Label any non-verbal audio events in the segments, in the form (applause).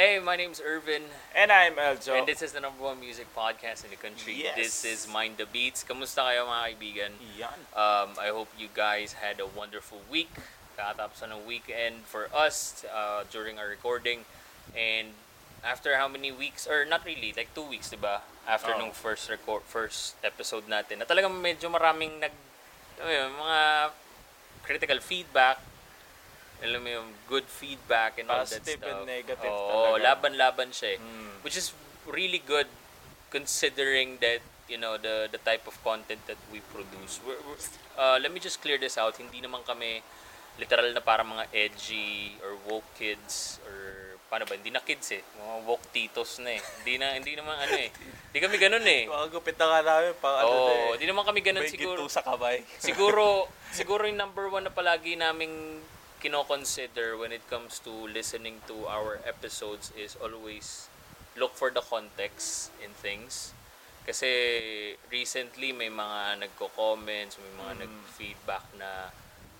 Hey, my name's Irvin. And I'm Eljo. And this is the number one music podcast in the country. Yes. This is Mind the Beats. Kamusta kayo mga kaibigan? Yan. Um, I hope you guys had a wonderful week. Kakatapos ng weekend for us uh, during our recording. And after how many weeks, or not really, like two weeks, di ba? After Oo. nung first record, first episode natin, na talagang medyo maraming nag, ano yun, mga critical feedback, alam mo yung good feedback and all that Positive stuff. and negative Oo, talaga. laban-laban siya eh. Mm. Which is really good considering that you know the the type of content that we produce. We're, we're, uh, let me just clear this out. Hindi naman kami literal na para mga edgy or woke kids or paano ba? Hindi na kids eh. Mga woke titos na eh. Hindi na hindi naman ano eh. Hindi kami ganun eh. Mga gupit na nga namin, pang ano na Oo, eh. hindi naman kami ganun May siguro. sa kamay. siguro (laughs) siguro yung number one na palagi naming kino-consider when it comes to listening to our episodes is always look for the context in things. Kasi recently may mga nagko-comments, may mga Mm. nag-feedback na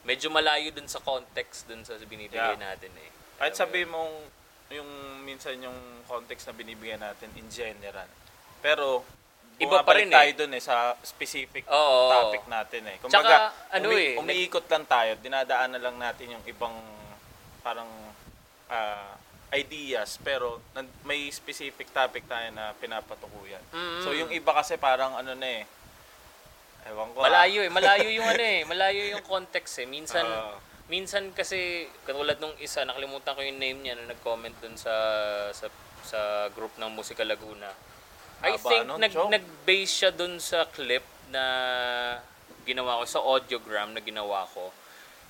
medyo malayo dun sa context dun sa binibigay Yeah. natin eh. Kahit mo sabi mong yung minsan yung context na binibigyan natin in general. Pero Iba pa rin eh. tayo dun eh sa specific Oo. topic natin eh. Tsaka, ano eh, umiikot lang tayo, dinadaan na lang natin yung ibang parang ah, ideas pero nan- may specific topic tayo na pinapatukuyan. Mm. So yung iba kasi parang ano na eh. Ewan ko. ah. Malayo eh. Malayo yung (laughs) ano eh. Malayo yung context eh. Minsan, Oo. minsan kasi, katulad nung isa, nakalimutan ko yung name niya na nag-comment dun sa, sa, sa group ng Musika Laguna. I think nun, nag, nag-base siya dun sa clip na ginawa ko, sa audiogram na ginawa ko.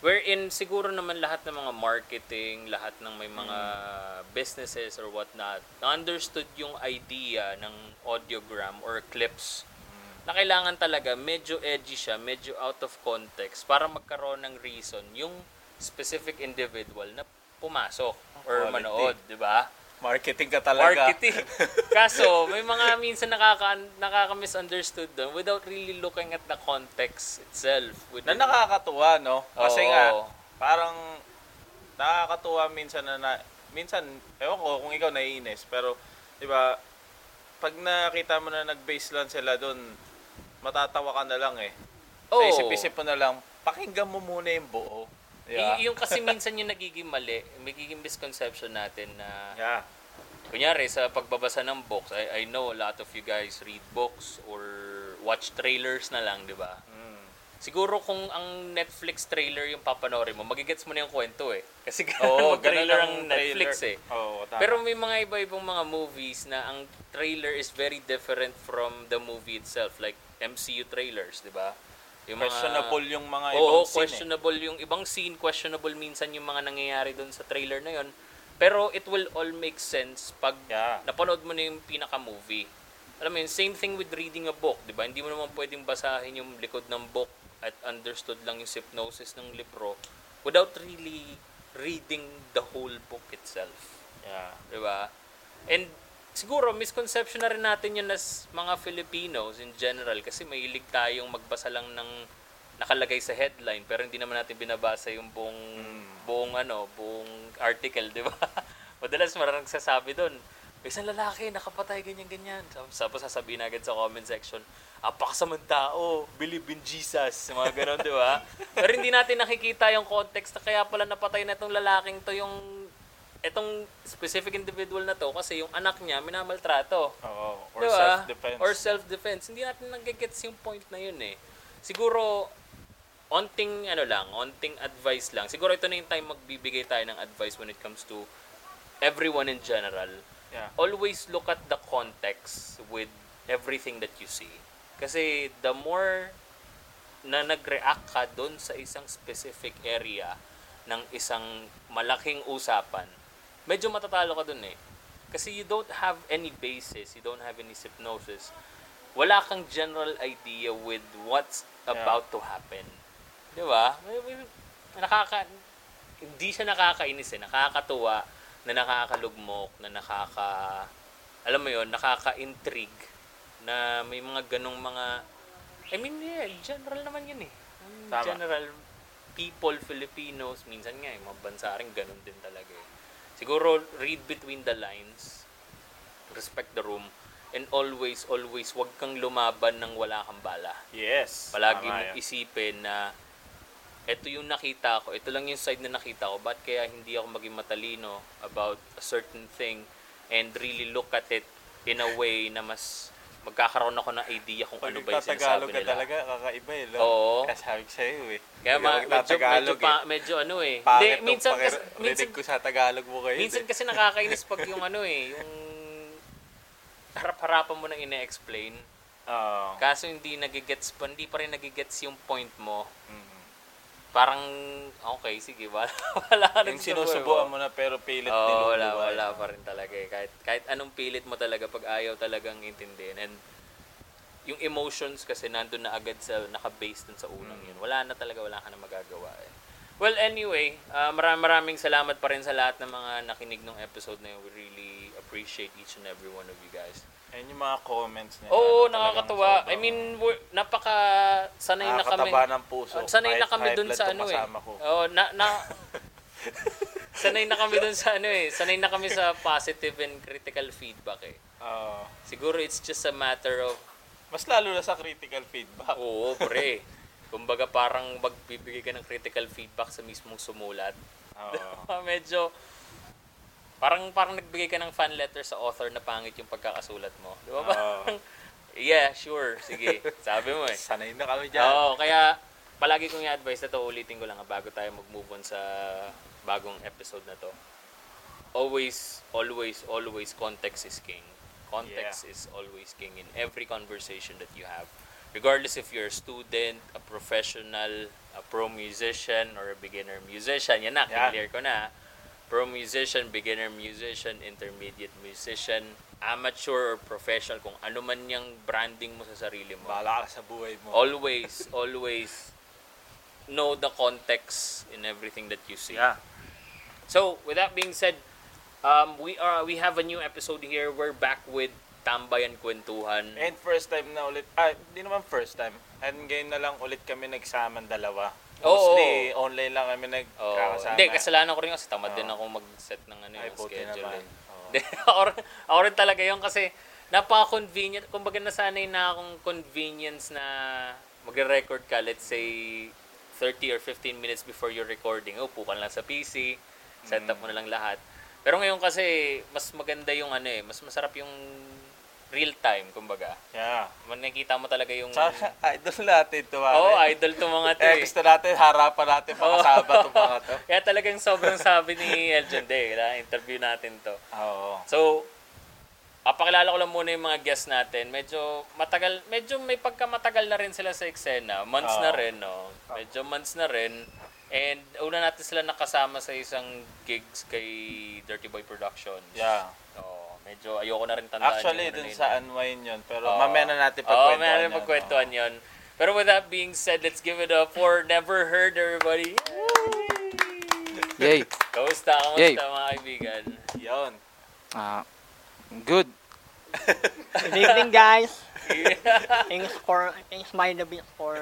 Wherein siguro naman lahat ng mga marketing, lahat ng may mga businesses or whatnot, na-understood yung idea ng audiogram or clips na kailangan talaga medyo edgy siya, medyo out of context para magkaroon ng reason yung specific individual na pumasok or Quality. manood, di ba? Marketing ka talaga. Marketing. (laughs) Kaso, may mga minsan nakaka, nakaka-misunderstood doon without really looking at the context itself. na Within, nakakatuwa, no? Kasi Oo. nga, parang nakakatuwa minsan na, na minsan, ewan ko kung ikaw naiinis, pero, di ba, pag nakita mo na nag-base lang sila doon, matatawa ka na lang eh. Sa Oo. isip-isip mo na lang, pakinggan mo muna yung buo. Y- yung kasi minsan yung nagiging mali, magiging misconception natin na yeah. Kunyari, sa pagbabasa ng books, I, I know a lot of you guys read books or watch trailers na lang, di ba? Mm. Siguro kung ang Netflix trailer yung papanoorin mo, magigets mo na yung kwento eh. Kasi (laughs) (laughs) ganun trailer ang Netflix eh. Oo, tama. Pero may mga iba-ibang mga movies na ang trailer is very different from the movie itself. Like MCU trailers, di ba? Yung mga- questionable yung mga Oo, ibang scene eh. questionable yung ibang scene, questionable minsan yung mga nangyayari doon sa trailer na yon. Pero it will all make sense pag Yeah. napanood mo na yung pinaka-movie. Alam mo yun, same thing with reading a book, di ba? Hindi mo naman pwedeng basahin yung likod ng book at understood lang yung synopsis ng libro without really reading the whole book itself. Yeah. Di ba? And siguro, misconception na rin natin yun as mga Filipinos in general kasi mahilig tayong magbasa lang ng nakalagay sa headline pero hindi naman natin binabasa yung buong buong ano, buong article, di ba? (laughs) Madalas marang nagsasabi doon, isang lalaki nakapatay ganyan ganyan. Tapos sasabihin agad sa comment section, apakasamang tao, believe in Jesus, mga ganon, di ba? (laughs) Pero hindi natin nakikita yung context na kaya pala napatay na itong lalaking to yung etong specific individual na to kasi yung anak niya minamaltrato. Oo. Or Di ba? self-defense. Or self-defense. Hindi natin nagigets yung point na yun eh. Siguro, onting ano lang, onting advice lang. Siguro ito na yung time magbibigay tayo ng advice when it comes to everyone in general. yeah. Always look at the context with everything that you see. Kasi the more na nag-react ka doon sa isang specific area ng isang malaking usapan, medyo matatalo ka doon eh. Kasi you don't have any basis, you don't have any hypnosis. Wala kang general idea with what's about to happen. Di ba? Nakaka, hindi siya nakakainis eh. Nakakatuwa, na nakakalugmok, na nakaka, alam mo yon nakaka-intrigue, na may mga ganong mga, I mean, yeah, general naman yun eh. Tama. General, people, Filipinos, minsan nga, yung mga bansa rin ganun din talaga eh. Siguro read between the lines, respect the room, and always, always, wag kang lumaban ng wala kang bala. Yes. Palagi tama mong yan. isipin na ito yung nakita ko, ito lang yung side na nakita ko, ba't kaya hindi ako maging matalino about a certain thing and really look at it in a way na mas magkakaroon ako ng idea kung Pag ano ba yung sinasabi ka nila. talaga, kakaiba eh. no? Oo. Kaya sabi ko sa'yo eh. Kaya Pag ma- medyo, medyo, pa, eh. medyo ano eh. Pangit Hindi, minsan, kasi, minsan, ko sa Tagalog mo kayo. minsan eh. kasi nakakainis pag yung ano eh, yung harap-harapan mo nang ine-explain. Oo. Kaso hindi nagigets pa, hindi pa rin nagigets yung point mo. Mm. Parang, okay, sige, wala, (laughs) wala ka rin Yung sa buhay sinusubuan mo na pero pilit Oo, niluluwa. wala, wala pa rin talaga eh. Kahit, kahit anong pilit mo talaga pag ayaw talagang intindihin. And yung emotions kasi nandun na agad sa, naka-base dun sa unang yun. Wala na talaga, wala ka na magagawa eh. Well, anyway, uh, maraming maraming salamat pa rin sa lahat ng mga nakinig ng episode na yun. We really appreciate each and every one of you guys. Ayun yung mga comments niya. Oo, ano, nakakatuwa. I mean, napaka sanay na kami. Nakakataba ng puso. Sanay na kami dun sa ano eh. ko. Oo, na, na, (laughs) sanay na kami dun sa ano eh. Sanay na kami sa positive and critical feedback eh. Oo. Siguro it's just a matter of, mas lalo na sa critical feedback. oo, pre. Kumbaga parang magbibigay ka ng critical feedback sa mismong sumulat. Oo. (laughs) Medyo, parang parang nagbigay ka ng fan letter sa author na pangit yung pagkakasulat mo. Di ba? Parang, yeah, sure. Sige. Sabi mo eh. Sanay na kami dyan. Oo, kaya palagi kong i-advise na to, ulitin ko lang ah, bago tayo mag-move on sa bagong episode na to. Always, always, always, context is king. Context is always king in every conversation that you have. Regardless if you're a student, a professional, a pro musician, or a beginner musician. Yan na, Yan. clear ko na. Pro musician, beginner musician, intermediate musician, amateur or professional, kung ano man yung branding mo sa sarili mo Bahala ka sa buhay mo. always, (laughs) always know the context in everything that you see. Yeah. So, with that being said, um, we are we have a new episode here. We're back with Tambayan Kwentuhan. And first time na ulit, ah, hindi naman first time. And ngayon na lang ulit kami nagsama dalawa. Mostly, online lang kami Oh, nagkakasama. hindi, kasalanan ko rin kasi tamad Oo. din ako mag-set ng ano yung schedule. naman. Hindi, (laughs) ako, ako rin talaga yun kasi napaka-convenient. Kumbaga nasanay na akong convenience na magre-record ka, let's say, 30 or 15 minutes before your recording. Upo ka lang sa PC, set up mo na lang lahat. Pero ngayon kasi, mas maganda yung ano eh, mas masarap yung real time, kumbaga. Yeah. Nakikita mo talaga yung... Tsaka, idol natin to. Oo, oh, idol to mga to Eh, eh. gusto natin, harapan natin, makasama to mga to. (laughs) Kaya talagang sobrang sabi ni Eljon Day, na interview natin to. Oo. So, papakilala ko lang muna yung mga guests natin. Medyo matagal, medyo may pagkamatagal na rin sila sa eksena. Months na Oo. rin, no? Medyo months na rin. And una natin sila nakasama sa isang gigs kay Dirty Boy Productions. Yeah. Oo, medyo ayoko na rin tandaan Actually, ano dun sa Unwind yun. Pero Oo. mamaya na natin Oo, pagkwentuhan mamaya na yun, pagkwentuhan yun. Pero with that being said, let's give it up for Never Heard, everybody. Yay. Kamusta? Kamusta, Yay. mga kaibigan? Yun. Ah, good. (laughs) Good evening, guys. (laughs) Thanks for thanks my David for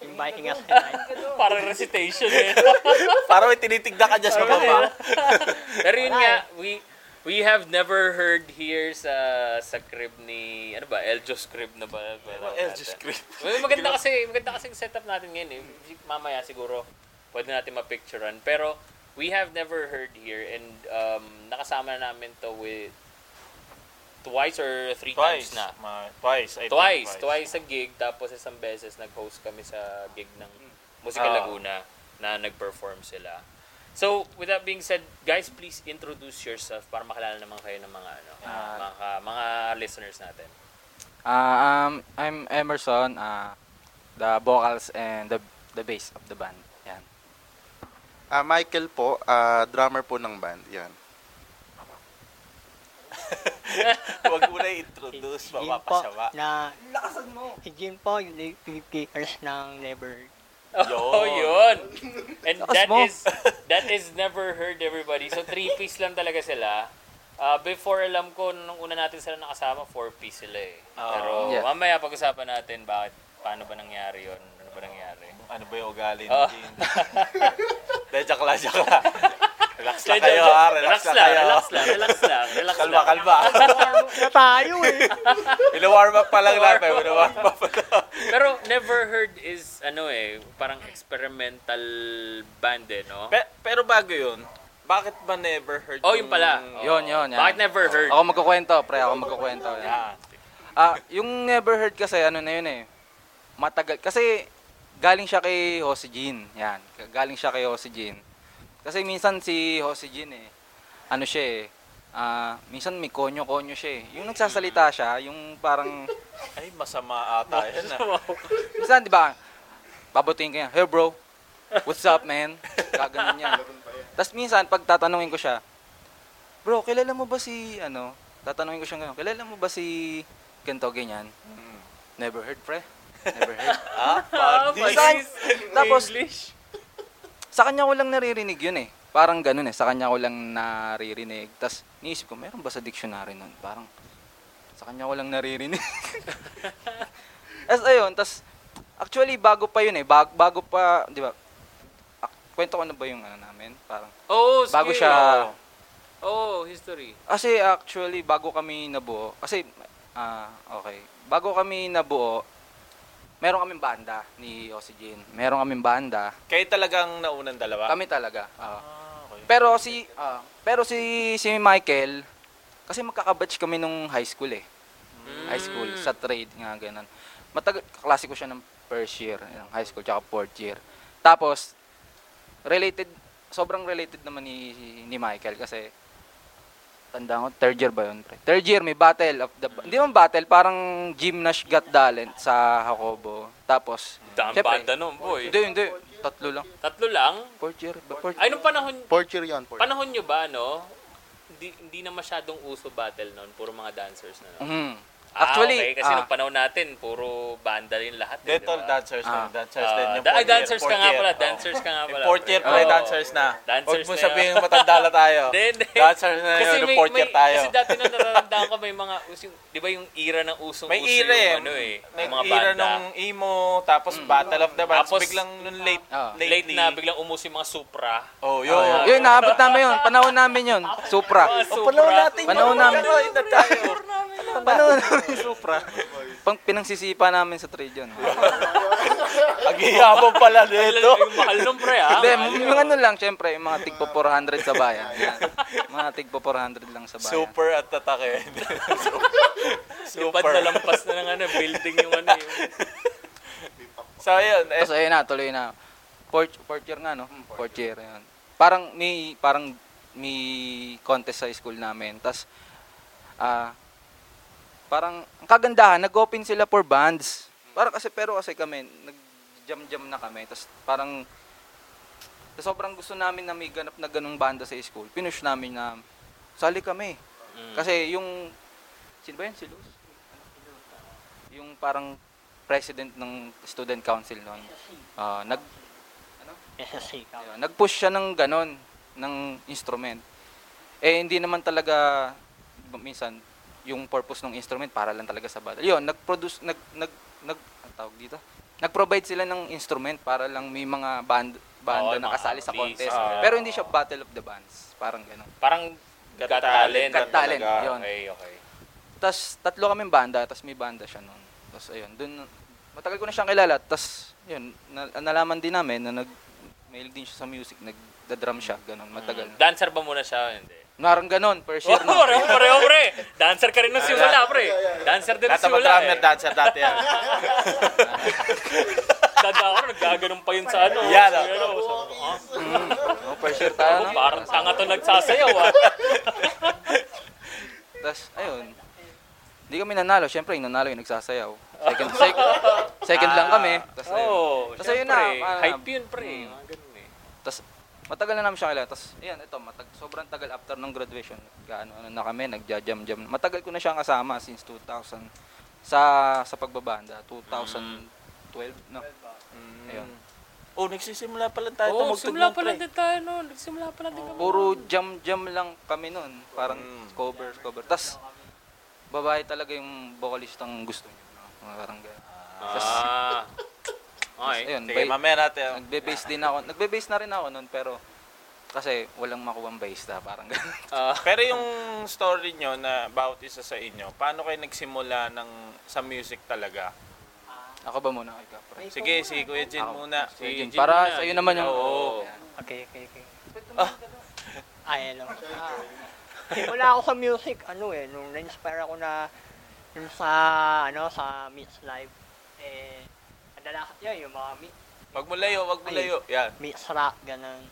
inviting us (laughs) tonight. Parang recitation eh. Parang may tinitignan ka dyan sa baba. Pero yun nga, we we have never heard here sa sa crib ni ano ba Eljo's crib na ba Eljo's crib. Well, maganda (laughs) kasi maganda kasi yung setup natin ngayon eh. Mamaya siguro pwede natin ma-picturean pero we have never heard here and um, nakasama na namin to with twice or three Twice. times na. Ma- twice. I think Twice, twice sa gig tapos isang beses nag-host kami sa gig ng Musika Ah. Laguna na nag-perform sila. So, with that being said, guys, please introduce yourself para makilala naman kayo ng mga ano, Ah. mga, mga listeners natin. Ah, um, I'm Emerson, uh, the vocals and the the bass of the band. Yan. Ah, Michael po, ah, drummer po ng band. Yan. (laughs) Huwag mo na introduce, mapapasama. na Si Jim po yung speakers ng Never. (laughs) Oh, yun. And Lakas that mo. is that is never heard everybody. So three piece lang talaga sila. Uh, before alam ko nung una natin sila nakasama, four piece sila eh. Oo. Pero Yeah. mamaya pag-usapan natin bakit paano ba nangyari 'yon? Ano ba nangyari? Ano ba yung ugali ni Oh. Jim? (laughs) Dahil joke lang, joke lang. Relax lang kayo ha, relax lang kayo. Relax lang, relax lang, relax (laughs) Kalma, lang. kalma. na tayo eh. Ino-warm up pa lang natin. Ino-warm up pa lang. (laughs) Pero Never Heard is, ano eh, parang experimental band eh, no? Pe- pero bago yun, bakit ba never heard Oh, yun pala. Yun, yun, yan. Bakit Never Heard? Ako magkukwento, pre. Ako magkukwento. Yan. Yan. Ah, yung Never Heard kasi ano na yun eh. Matagal kasi galing siya kay Jose Jean. Yan. Galing siya kay Jose Jean. Kasi minsan si Jose Jean eh ano siya eh ah, minsan may konyo-konyo siya eh. Yung nagsasalita siya, yung parang (laughs) Ay, masama ata yan ah. minsan 'di ba? Babutin ka niya, "Hey bro, what's up man?" Gaganon yan. Tapos minsan pag tatanungin ko siya, "Bro, kilala mo ba si ano?" Tatanungin ko siya gano'n, "Kilala mo ba si ganito ganyan?" Never heard, pre. Never heard. (laughs) Ah, pag Chinese, Tapos- English. sa kanya ko lang naririnig yun eh. Parang ganun eh. Sa kanya ko lang naririnig. Tapos, niisip ko, meron ba sa dictionary nun? Parang, sa kanya ko lang naririnig. (laughs) As ayun, tas actually bago pa yun eh. Bago, bago pa, di ba? kwento ko na ba yung ano namin? Parang, Oh, sige. bago siya, Oh, history. kasi actually bago kami nabuo, kasi, ah, okay. Bago kami nabuo, meron kaming banda ni Oxygen. Meron kaming banda. Kayo talagang naunang dalawa? Kami talaga. ah. Ah, okay. Pero si ah, pero si si Michael kasi magkakabatch kami nung high school eh. High school sa trade nga ganun. Matagal klase ko siya ng first year ng high school tsaka fourth year. Tapos related sobrang related naman ni ni Michael kasi tanda ko third year ba yun pre? Third year may battle of the hindi man battle parang gymnast got talent sa Jacobo. Tapos Daan syempre- banda nun, boy. Hindi hindi tatlo lang. Tatlo lang? Fourth year, ba fourth Ay, nung panahon, Fourth year yun. Fourth. panahon nyo ba, no? Hindi, hindi na masyadong uso battle noon, puro mga dancers na. No? Mhm. Ah, Actually, okay. Kasi ah, nung panahon natin, puro banda rin lahat. eh, Detol di ba? dancers na. Ah. Dancers Ah, din. Yung da- ay, year, dancers ka nga pala. Oh. Dancers ka nga Yung pala. fourth year, pre, Oo. dancers na. Dancers Huwag mo na sabihin yan. matandala tayo. (laughs) Hindi. Dancers na yun, may, fourth year tayo. kasi dati na natatandaan ko may mga, using- di ba yung era ng usong May era eh. yung ano eh, May yung mga era banda. nung emo, tapos Battle of the Bands. Tapos, biglang nung late, Ah. Late lately. na, biglang umus yung mga Supra. Oh, yun. Ah, yun, naabot namin yun. Panahon namin yun. Supra. Supra. Panahon natin yun. Panahon namin. Edad tayo. Panahon namin Supra. (laughs) Pang pinangsisipa namin sa trade yun. (laughs) Paghihapon pala dito. Yung mahal nung pre, ah. Hindi, yung ano lang, syempre, yung mga tigpo 400 sa bayan. (laughs) Yan. Mga tigpo 400 lang sa bayan. Super at tatake. Super. na lampas na ng ano, building yung ano yung... So, yun. Eh, Tapos ayun na, tuloy na. Fourth, fourth year nga, no? Fourth year, yun. Parang may, parang may contest sa school namin. Tapos, ah, parang, ang kagandahan, nag-open sila for bands. Parang kasi, pero kasi kami, nag-jam-jam na kami. Tapos, parang, sa sobrang gusto namin na may ganap na ganung banda sa school, pinush namin na, sali kami. Kasi yung, sino ba yun? Si Luz? Yung parang president ng student council noon. ah, nag SSC ka. ayun, nag-push siya ng ganon ng instrument. Eh hindi naman talaga minsan yung purpose ng instrument para lang talaga sa battle. Yun, nag-produce nag nag nag ang tawag dito. Nag-provide sila ng instrument para lang may mga band Oo, banda yung na mga kasali sa contest. ah. Pero hindi siya battle of the bands, parang ganon. Parang got, Got talent. talent. Got talent, talaga. yun. Okay, okay. Tapos tatlo kaming banda, tapos may banda siya noon. Tapos ayun, dun matagal ko na siyang kilala. Tapos yun, na, nalaman din namin na nag mahilig din siya sa music, nagda-drum siya, ganun, matagal. na. Dancer ba muna siya? Hindi. Narang ganun, per Oh, year na. pareho, pareho, pre. Dancer ka rin nung simula, pre. Dancer din nung ba simula, drummer eh. dancer dati yan? (laughs) Tanda ako, naggaganon pa yun sa ano. Yan, ah. ano, sa- ah, Oh, per year tayo, no? parang tanga to nagsasayaw, ah. (laughs) Tapos, ayun. Hindi kami nanalo. Siyempre, yung nanalo yung nagsasayaw. Second, sec- second lang kami. Tapos, (laughs) ayun. Oo, Tapos ayun syempre. na, ah, Hype yun, pre. mm. Mga ganun matagal na namin siya kilala. Tapos, ayan, ito, matag, sobrang tagal after ng graduation. Gaano, ano na kami, nagja-jam-jam. Matagal ko na siyang kasama since 2000 sa sa pagbabanda. 2012, no? Ayun. Oh, nagsisimula pala tayo Oo, tumugtog simula ng pa lang pre. din tayo noon. Nagsimula pa lang din kami. Puro jam-jam lang kami noon. Parang Mm. cover, cover. Tapos, babae talaga yung vocalistang gusto niya. No? Mga Parang gano'n. Ah. (laughs) Okay. Ayun, Sige, bay- mamaya natin. Nagbe-base din ako. Nagbe-base na rin ako noon pero kasi walang makuwang bassista, parang ganun. (laughs) Ah, Pero yung story nyo na bawat isa sa inyo, paano kayo nagsimula ng sa music talaga? Ako ba muna? Ikaw, pre? Sige, si Kuya Jin Ako. muna. Si Jin, Jin para muna. sa'yo naman yung... Oo. Okay, okay, okay. (laughs) Ay, ano. Ah, Simula ako sa music, ano eh, nung na-inspire ako na yung sa, ano, sa Meets Live, eh, kadalasan yun, yung mga mi- Wag mo layo, wag mo layo. Yan. Meets Rock, ganun.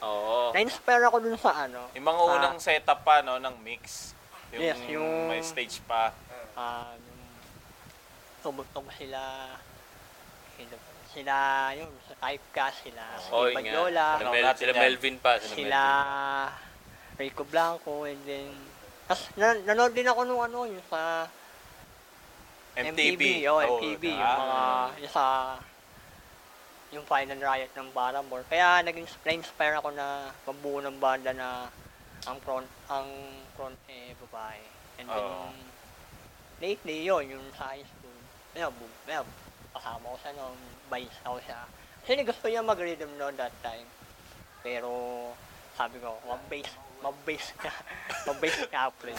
Oo. Na-inspire ako dun sa, ano, Yung mga Ah. unang setup pa, no, ng mix. Yung, Yes, yung- may stage pa. ah, yung tumutong sila, sila, sila, yun, sa typecast, sila, Oo, Steve yun nga. Bagnola, Sila, Mel- sila. Melvin pa. Sila, sila Rico Blanco, and then, tas, na, nanood din ako nung ano, yung sa MTV. oh, Oo, MTV, yung mga, yung sa, yung Final Riot ng Paramore. Kaya naging na-inspire ako na mabuo ng banda na ang front, ang front eh, babae. And then, Oo. lately, yun, yung sa high school, bu- ayun, kasama ko siya nung bias ako siya. Kasi gusto niya mag-rhythm noon that time. Pero, sabi ko, mag-bass, mag-bass ka, (laughs) mag-bass ka, pre.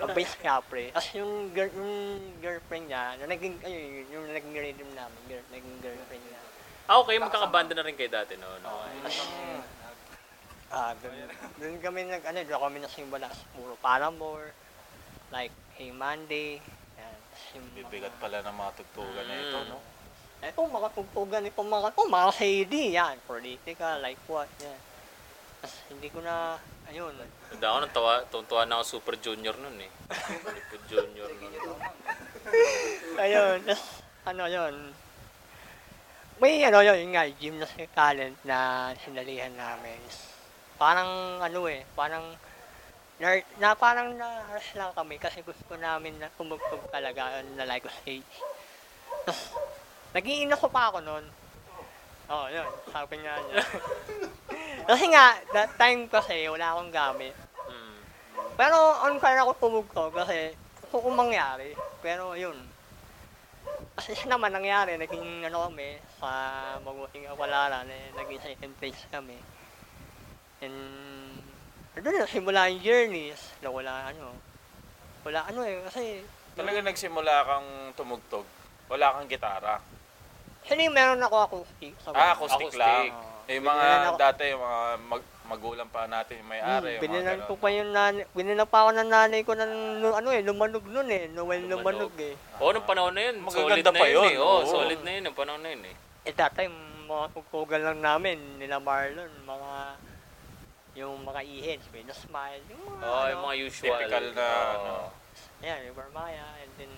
mag-bass ka, pre. Kasi yung, girl, yung girlfriend niya, na naging, ayun, yung naging rhythm namin, girl, naging girlfriend niya. Ah, okay. Magkakabanda na rin kayo dati, no? no? Ah, dun, dun kami nag, ano, dun kami nasimula. Puro Paramore, like, Hey Monday, yan. Yung mga- Bibigat pala ng mga tugtugan na ito, Mm. no? Eh, kung mga tugtugan, kung mga, kung mga CD, yan. Political, like what, yan. Tapos, hindi ko na, ayun. Hindi ako nang tawa, tuwa na ako Super Junior nun eh. Super Junior nun. ayun, ano yun. May ano yun, yun nga, gymnastic talent na sinalihan namin. Parang ano eh, parang na, na parang na lang kami kasi gusto namin na tumugtog talaga na like stage. Nag-iinas ko pa ako noon. Oo, oh, yun. Sabi nga niya. (laughs) kasi nga, that time kasi wala akong gamit. Mm. Pero on fire ako tumugtog kasi gusto kong mangyari. Pero yun. Kasi siya naman nangyari, naging ano kami sa mabuting kapalaran, eh, naging second place kami. And doon na simula yung journeys na wala ano. Wala ano eh, kasi Talaga nagsimula kang tumugtog. Wala kang gitara. actually meron ako acoustic. Sa Ah, acoustic, Acoustic. lang. Eh, yung mga Binilan ako- dati, yung mga mag, magulang pa natin, yung may-ari. Hmm, yung binilan mga ko pa yung nanay, binilan pa ako ng nanay ko ng nu- ano eh, lumanog nun eh, Noel lumanog eh. Oo, nung panahon na yun. Solid Magaganda na pa yun, yun, eh. Oo, oo. solid na yun. Yung panahon na yun eh. Eh, that time, mga tugtugan lang namin, nila Marlon, mga, yung mga ihens, may na smile, yung mga, Oo, ano, yung mga usual. Typical na, Oo. ano. ayan, yung Barmaya, and then,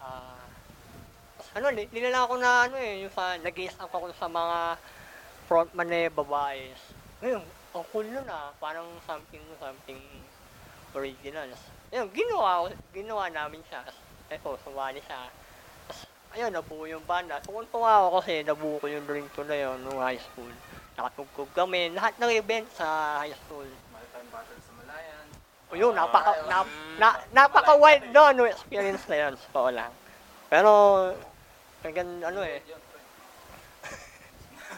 ah, ano, di, di na ako na, ano eh, yung sa, nag up ako sa mga frontman na babae. Ngayon, ang cool nun ah, parang something, something original. Ayun, ginawa, ginawa namin siya. Eto, sumali siya. Tapos, ayun, nabuo yung banda. Tuwan-tuwa ako kasi nabuo ko yung ring to na yun nung high school. Nakatugtog kami, lahat ng event sa high school. Maritime Battle sa Malayan. O yun, napaka, na, na, napaka-wild no, no experience na yun, sa lang. Pero, hanggang ano eh,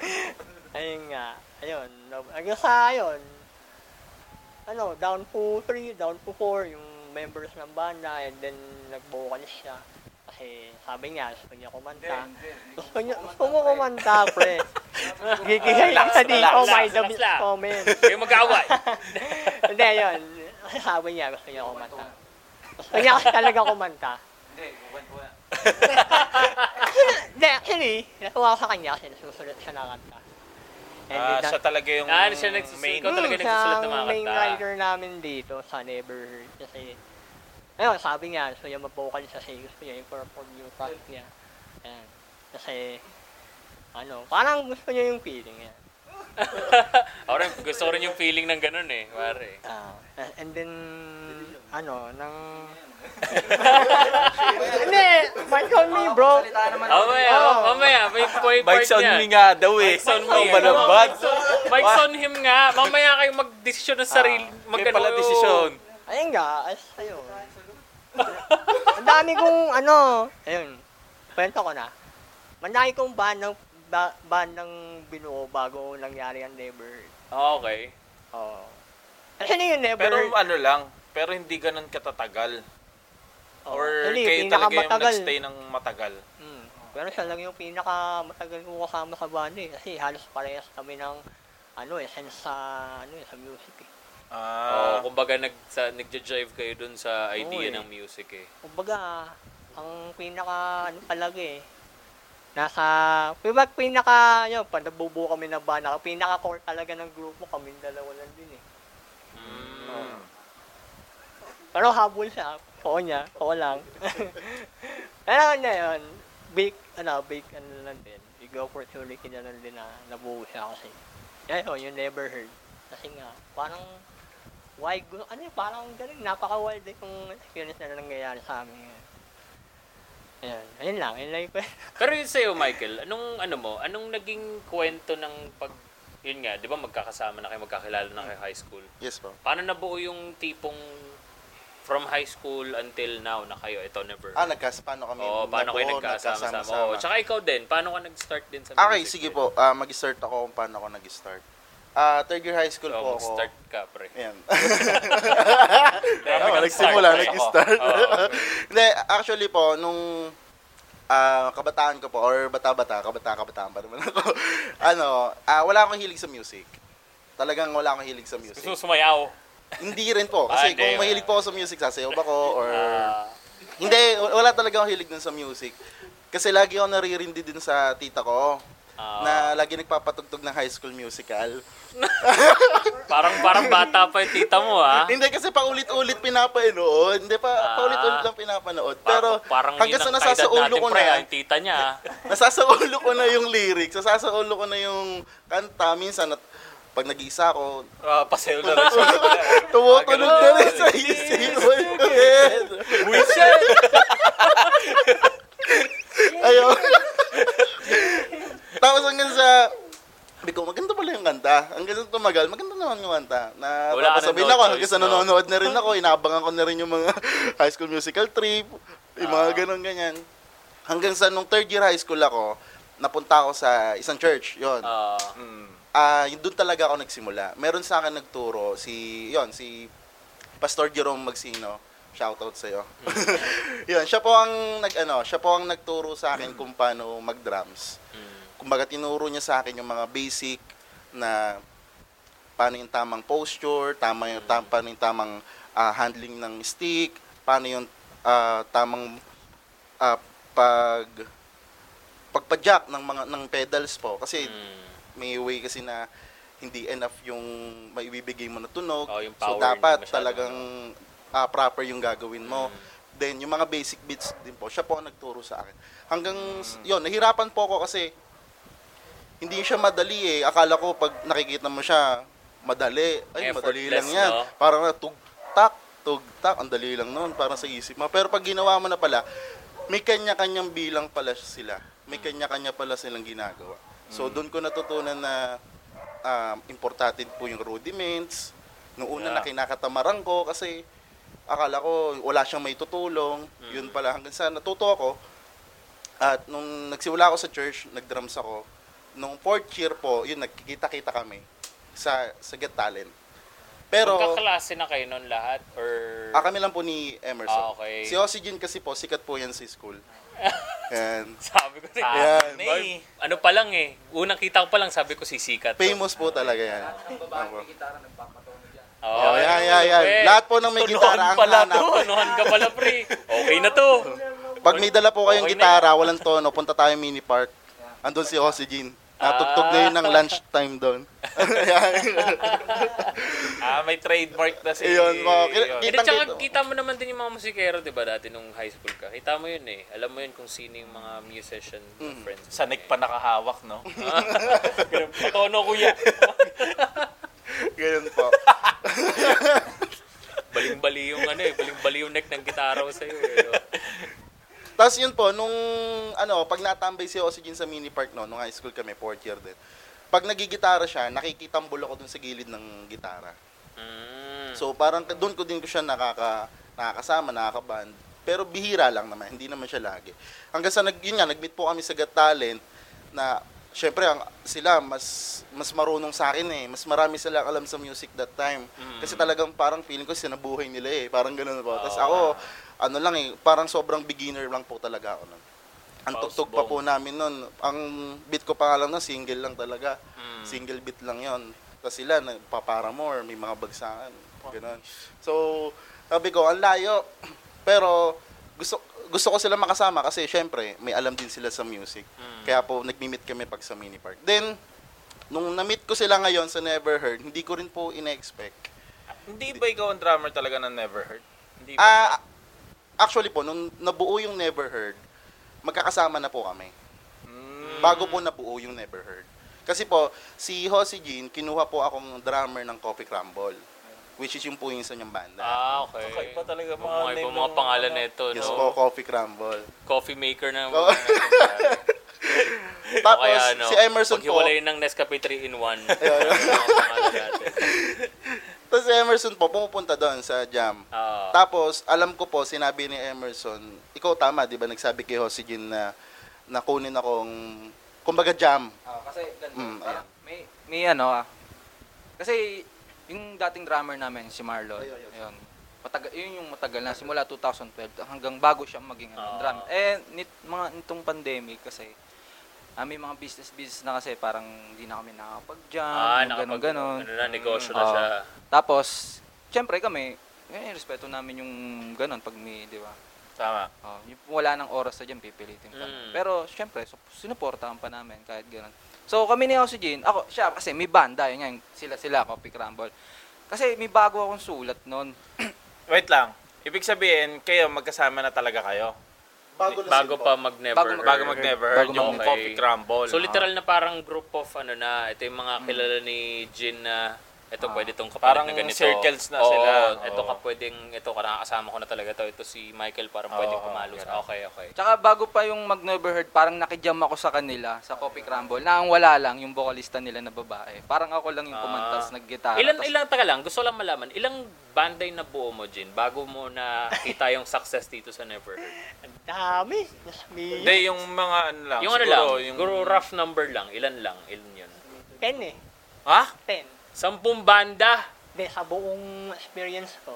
(laughs) ayun nga, ayun, hanggang sa ayun, ano, down to 3, down to 4, yung members ng banda, and then nag-vocalist siya. Kasi sabi niya, gusto niya kumanta. Gusto niya, gusto mo kumanta, pre. Gigigay lang sa dito, relax, may lang. comment. Kayo mag-away. (laughs) Hindi, yun. Sabi niya, gusto niya kumanta. Gusto niya kasi talaga kumanta. Hindi, ko yan. (laughs) Hindi, actually, natuwa ako sa kanya kasi nasusulat siya ng kanta. And Ah, siya talaga yung Ah, siya nagsusulat. main. Ikaw talaga nagsusulat ng mga main kanta. writer namin dito sa Never Heard. Kasi, ayun, sabi niya, gusto niya mag-vocal siya kasi gusto niya i-perform yung track niya. Ayan. Kasi, ano, parang gusto niya yung feeling niya. (laughs) Ako rin, gusto ko rin yung feeling ng ganun eh. Pare. Ah, and then, ano, nang... (laughs) Hindi, mic on me, bro. Mamaya, Oh. mamaya. May point part Bikes on niya. me nga daw eh. Bikes on me. Ang balabad. Bikes on him nga. Mamaya kayo mag-desisyon ng sarili. Kaya Mag- pala desisyon. Ayun nga, as, ayun. Ang dami kong, ano, ayun, kwento ko na. Dami kong bandang, ba, bandang binuo bago nangyari ang Never. Ah, okay. Oo. Actually, yun, never... Pero ano lang, pero hindi ganun katatagal. Oo. Or Actually, kayo talaga yung pinakamatagal. nagstay ng matagal. Mm. Pero siya lang yung pinaka matagal ko kasama sa banda eh. Kasi halos parehas kami ng ano eh, sense sa, ano eh, sa music eh. Ah, Oo, kumbaga nag, sa, nagja-jive kayo dun sa idea Oo, eh. ng music eh. Kumbaga, ang pinaka, ano talaga eh, nasa, diba pinaka, yun, pag nabubuo kami ng banda, ang pinaka core talaga ng grupo, kami dalawa lang din eh. Mm. Pero habol siya, oo niya, oo lang. (laughs) Pero ano yun, big, ano, big, ano lang din, big opportunity na lang din na nabuo siya kasi. Yan yun, you never heard. Kasi nga, parang, why, ano yun, parang galing, napaka-wild eh kung experience na nangyayari sa amin. Ayan, ayun lang, yun lang yung kwento. (laughs) Pero yun sa'yo, Michael, anong ano mo, anong naging kwento ng pag, yun nga, di ba magkakasama na kayo, magkakilala na kayo high school? Yes po. Paano nabuo yung tipong from high school until now na kayo, ito never? Ah, nagkas, paano kami Oo, paano kayo nagkasama-sama? nagkasama-sama? Oo, tsaka ikaw din, paano ka nag-start din sa Okay, sige din? po. Ah, mag-start ako kung paano ako nag-start. Ah, third year high school Oo, po ako. mag-start ka, pre. Ayan. (laughs) Oo, nag-start nagsimula, (laughs) nag-start. Hindi, actually po, nung ah, kabataan ko po, or bata-bata, kabata-kabataan pa naman ako, (laughs) ano, ah, wala akong hilig sa music. Talagang wala akong hilig sa music. Gusto sumayaw? Hindi rin po. (laughs) Ah, Kasi hindi. kung mahilig po ako sa music, sasayaw ba ako, or... Ah, Hindi, wala talaga akong hilig dun sa music. Kasi lagi ako naririndi din sa tita ko, ah, na lagi nagpapatugtog ng high school musical. (laughs) parang parang bata pa yung tita mo, ah. Hindi kasi paulit-ulit pinapanood. Hindi pa Ah. paulit-ulit lang pinapanood. Pero parang hanggang sa nasasaulo natin, ko pre, na, ang tita niya. ah. (laughs) nasasaulo ko na yung lyrics, nasasaulo ko na yung kanta. Minsan, at, pag nag-iisa ako, Ah, pasayo na rin (laughs) siya. tumutunog Ah, na rin sa isipan ko. Ayun. Tapos hanggang sa, sabi ko, maganda pala yung kanta. Hanggang sa tumagal, maganda naman yung kanta. Na Wala ka papasabihin na no ako, hanggang choice, sa no? nanonood na rin ako, inaabangan ko na rin yung mga (laughs) high school musical trip, yung mga Ah. ganun ganyan. Hanggang sa nung third year high school ako, napunta ako sa isang church, yon. Ah, mm. Ah, yun doon talaga ako nagsimula. Meron sa akin nagturo si, yon, si Pastor Jerome Magsino. Shoutout sa iyo. (laughs) yun, siya po ang nag ano, siya po ang nagturo sa akin kung paano mag-drums. mm. Kumbaga tinuro niya sa akin yung mga basic na paano yung tamang posture, tama yung tam, paano yung tamang ah, handling ng stick, paano yung ah, tamang ah, pag pagpa-jack ng mga ng pedals po kasi Mm. may way kasi na hindi enough yung maibibigay mo na tunog. Oh, yung so dapat talagang ah, proper yung gagawin mo. Mm. Then yung mga basic beats din po, siya po ang nagturo sa akin. Hanggang Mm. yon, nahirapan po ako kasi hindi siya madali eh. Akala ko pag nakikita mo siya madali, ay madali lang yan. no? Parang na tugtak, tugtak, ang dali lang noon para sa isip mo. Pero pag ginawa mo na pala, may kanya-kanyang bilang pala sila. May Mm. kanya-kanya pala silang ginagawa. So doon ko natutunan na um, importante po yung rudiments. Noong una Yeah. na kinakatamaran ko kasi akala ko wala siyang may tutulong. Mm. Yun pala hanggang sa natuto ako. At nung nagsimula ako sa church, nagdrums ako. Nung fourth year po, yun nagkikita-kita kami sa sa Get Talent. Pero Magkaklase na kayo nun lahat? Or... ah, kami lang po ni Emerson. Ah, okay. Si Oxygen kasi po, sikat po yan sa school. (laughs) Yan. Sabi ko na Yan. eh. Ano pa lang eh. Unang kita ko pa lang sabi ko sisikat. to. Famous po talaga yan. Opo. Oh, Oh, yan, yan, yan. Lahat po ng may Tunuhan gitara ang pala hanap. to. Tunuhan ka pala, pre. Okay na to. Pag may dala po kayong Okay na gitara, walang tono, punta tayo mini park. Andun si Oxygen. Natugtog na yun ng lunchtime doon. (laughs) Ah, may trademark na si... Ayun, mga- yun. Hindi, Kitang tsaka dito. kita mo naman din yung mga musikero, di ba, dati nung high school ka. Kita mo yun eh. Alam mo yun kung sino yung mga musician Mm. friends. mo. Sanik pa nakahawak, no? (laughs) Patono kuya. Ganyan po. (laughs) Baling-bali yung ano eh. Baling-bali yung neck ng gitara ko sa'yo eh. no? Tapos yun po, nung ano, pag natambay si Oxygen sa mini park no, nung high school kami, fourth year din. Pag nagigitara siya, nakikitambol ako dun sa gilid ng gitara. Mm. So parang doon ko din ko siya nakaka nakakasama, nakakaband. Pero bihira lang naman, hindi naman siya lagi. Hanggang sa nag yun nga, nag-meet po kami sa Got Talent na syempre ang sila mas mas marunong sa akin eh. Mas marami sila alam sa music that time. Kasi talagang parang feeling ko sinabuhay nila eh. Parang ganoon po. Tapos ako ano lang eh, parang sobrang beginner lang po talaga ako nun. Ang Paus tugtog pa po namin nun, ang beat ko pa nga lang nun, single lang talaga. Mm. Single beat lang yon. Tapos sila, nagpaparamore, may mga bagsakan. Ganun. So, sabi ko, ang layo. (clears throat) Pero, gusto gusto ko sila makasama kasi syempre, may alam din sila sa music. Kaya po, nagmi-meet kami pag sa mini park. Then, nung na-meet ko sila ngayon sa Never Heard, hindi ko rin po ina-expect. Hindi ba ikaw ang drummer talaga ng Never Heard? Hindi ba? Ah, actually po, nung nabuo yung Never Heard, magkakasama na po kami. Mm. Bago po nabuo yung Never Heard. Kasi po, si Josie Jean, kinuha po akong drummer ng Coffee Crumble. Which is yung po yung niyang banda. Ah, okay. Kakaiba talaga mga mga, name mga, mga ng- pangalan ano. nito, yes no? po, Coffee Crumble. Coffee maker na Oh. mga natin. (laughs) Tapos, Kaya, ano, si Emerson po, paghiwalay ng Nescafe 3 in 1. mga pangalan natin. Tapos si Emerson po, pumupunta doon sa jam. Ah, Tapos, alam ko po, sinabi ni Emerson, ikaw tama, di ba, nagsabi kay Josie Jean na, na kunin akong, kumbaga jam. Ah, kasi ganito, Mm, parang may may ano ah. Kasi yung dating drummer namin si Marlon. Ay, ay, ay. Yun. Matagal yun yung matagal na simula 2012 hanggang bago siya maging ano, Ah. drum. Eh nit, mga nitong pandemic kasi ah, may mga business business na kasi parang hindi na kami nakakapag-jam, ah, ganun nakapag, ganon. ano na, negosyo na Ah. siya. Tapos syempre kami eh, respeto namin yung ganun pag may, di ba? Tama. Oh, yung wala nang oras sa dyan, pipilitin pa. Mm. Pero, syempre, so, sinuportahan pa namin kahit gano'n. So, kami ni Jose Jean, ako, siya, kasi may banda, yun nga, yung sila-sila, Coffee Crumble. Kasi may bago akong sulat noon. (clears throat) Wait lang. Ibig sabihin, kayo magkasama na talaga kayo. Bago, lang Bago pa po. mag-never Bago- heard. Bago mag-never Bago heard yung mag- Coffee Crumble. So, literal na parang group of, ano na, ito yung mga kilala ni Jin na, ito Ah. pwede itong kapalit Parang na ganito. circles na Oo, sila. Ito Oo. ka pwedeng, ito ka nakakasama ko na talaga to. Ito si Michael parang pwedeng Oo, pumalo ganun. Okay, okay. Tsaka bago pa yung mag-never heard, parang nakijam ako sa kanila, sa Coffee Crumble, na ang wala lang, yung vocalista nila na babae. Parang ako lang yung kumantas, Ah. nag-gitara. Ilan, tas- ilang, taga lang, gusto lang malaman, ilang banda yung nabuo mo, Jin, bago mo nakita yung success dito sa Never Heard? Ang dami. Nasa may Hindi, yung mga ano lang. Yung ano lang, siguro rough number lang, ilan lang, ilan yun? 10 eh. Ha? 10. Sampung banda! Hindi, sa buong experience ko.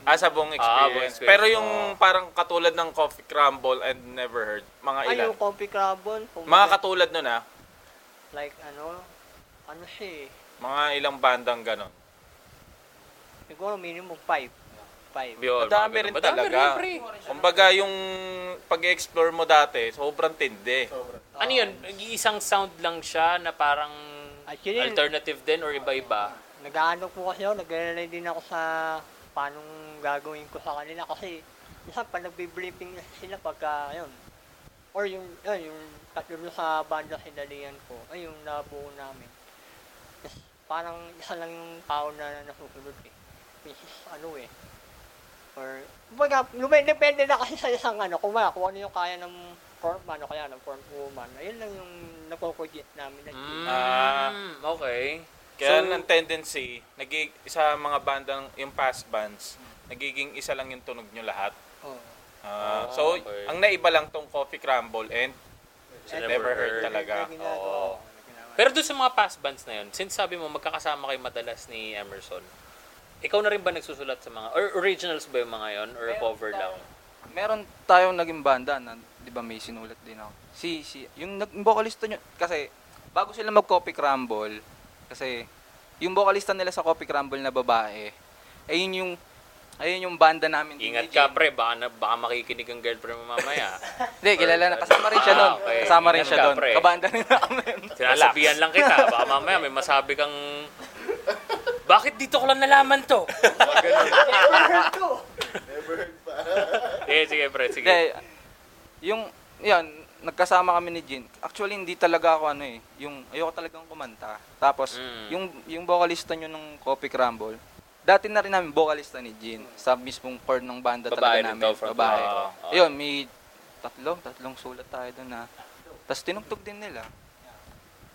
Ah, sa buong Ah, buong experience. experience. Pero yung parang katulad ng Coffee Crumble and Never Heard, mga Ay, ilan? yung Coffee Crabon. Mga katulad nun ah. Like, ano, ano siya eh. Mga ilang bandang ganon. Siguro minimum 5. 5. Yun, Madami mga rin ganun. Madami talaga. rin, pre. Kumbaga yung pag-explore mo dati, sobrang tindi. Ano yun, isang sound lang siya na parang Actually, alternative din or iba-iba? nag-ano po kasi ako, nag-relay din ako sa paano gagawin ko sa kanila kasi minsan pag nagbe-briefing na sila pagka, yun, or yung, yun, yung tatlo sa banda sinalihan ko, ay yung nabuo namin. Yes, parang isa lang yung tao na nasusunod eh. Which is, ano eh, or, lume- depende na kasi sa isang ano, kung, kung ano yung kaya ng form man o kaya ng form woman, ayun lang yung napokogit namin na Mm, Ah. okay. Kaya So- ang tendency, nagig sa mga bandang yung past bands, nagiging isa lang yung tunog nyo lahat. Oh. Ah, so, okay. ang naiba lang tong Coffee Crumble and So, Never Heard talaga. Ginagawa Oo. ko, yung ginagawa. Pero doon sa mga past bands na yun, since sabi mo magkakasama kayo madalas ni Emerson, ikaw na rin ba nagsusulat sa mga, or originals ba yung mga yon or cover lang? meron tayong naging banda na, di ba may sinulat din ako. Si, si, yung, nag- yung vocalista nyo, kasi, bago sila mag-Coffee Crumble, kasi, yung vocalista nila sa Coffee Crumble na babae, ayun yung, ayun yung banda namin. Ingat ka pre, baka, na, baka makikinig ang girlfriend mo mamaya. (laughs) Hindi, kilala na. Kasama rin siya Ah, doon. okay. Kasama rin Ingat siya ka, doon. pre. Kabanda rin namin. Sinasabihan lang kita, baka mamaya may masabi kang, bakit dito ko lang nalaman to? sige, sige pre, sige. Hindi, yung, yan, nagkasama kami ni Jin. Actually, hindi talaga ako ano eh. Yung, ayoko talagang kumanta. Tapos, Mm. yung, yung vocalista nyo ng Coffee Crumble, dati na rin namin vocalista ni Jin. Sa mismong core ng banda Babae talaga namin. babae. line. Oo, oo. Ayun, may tatlo, tatlong sulat tayo doon na. Tapos tinugtog din nila.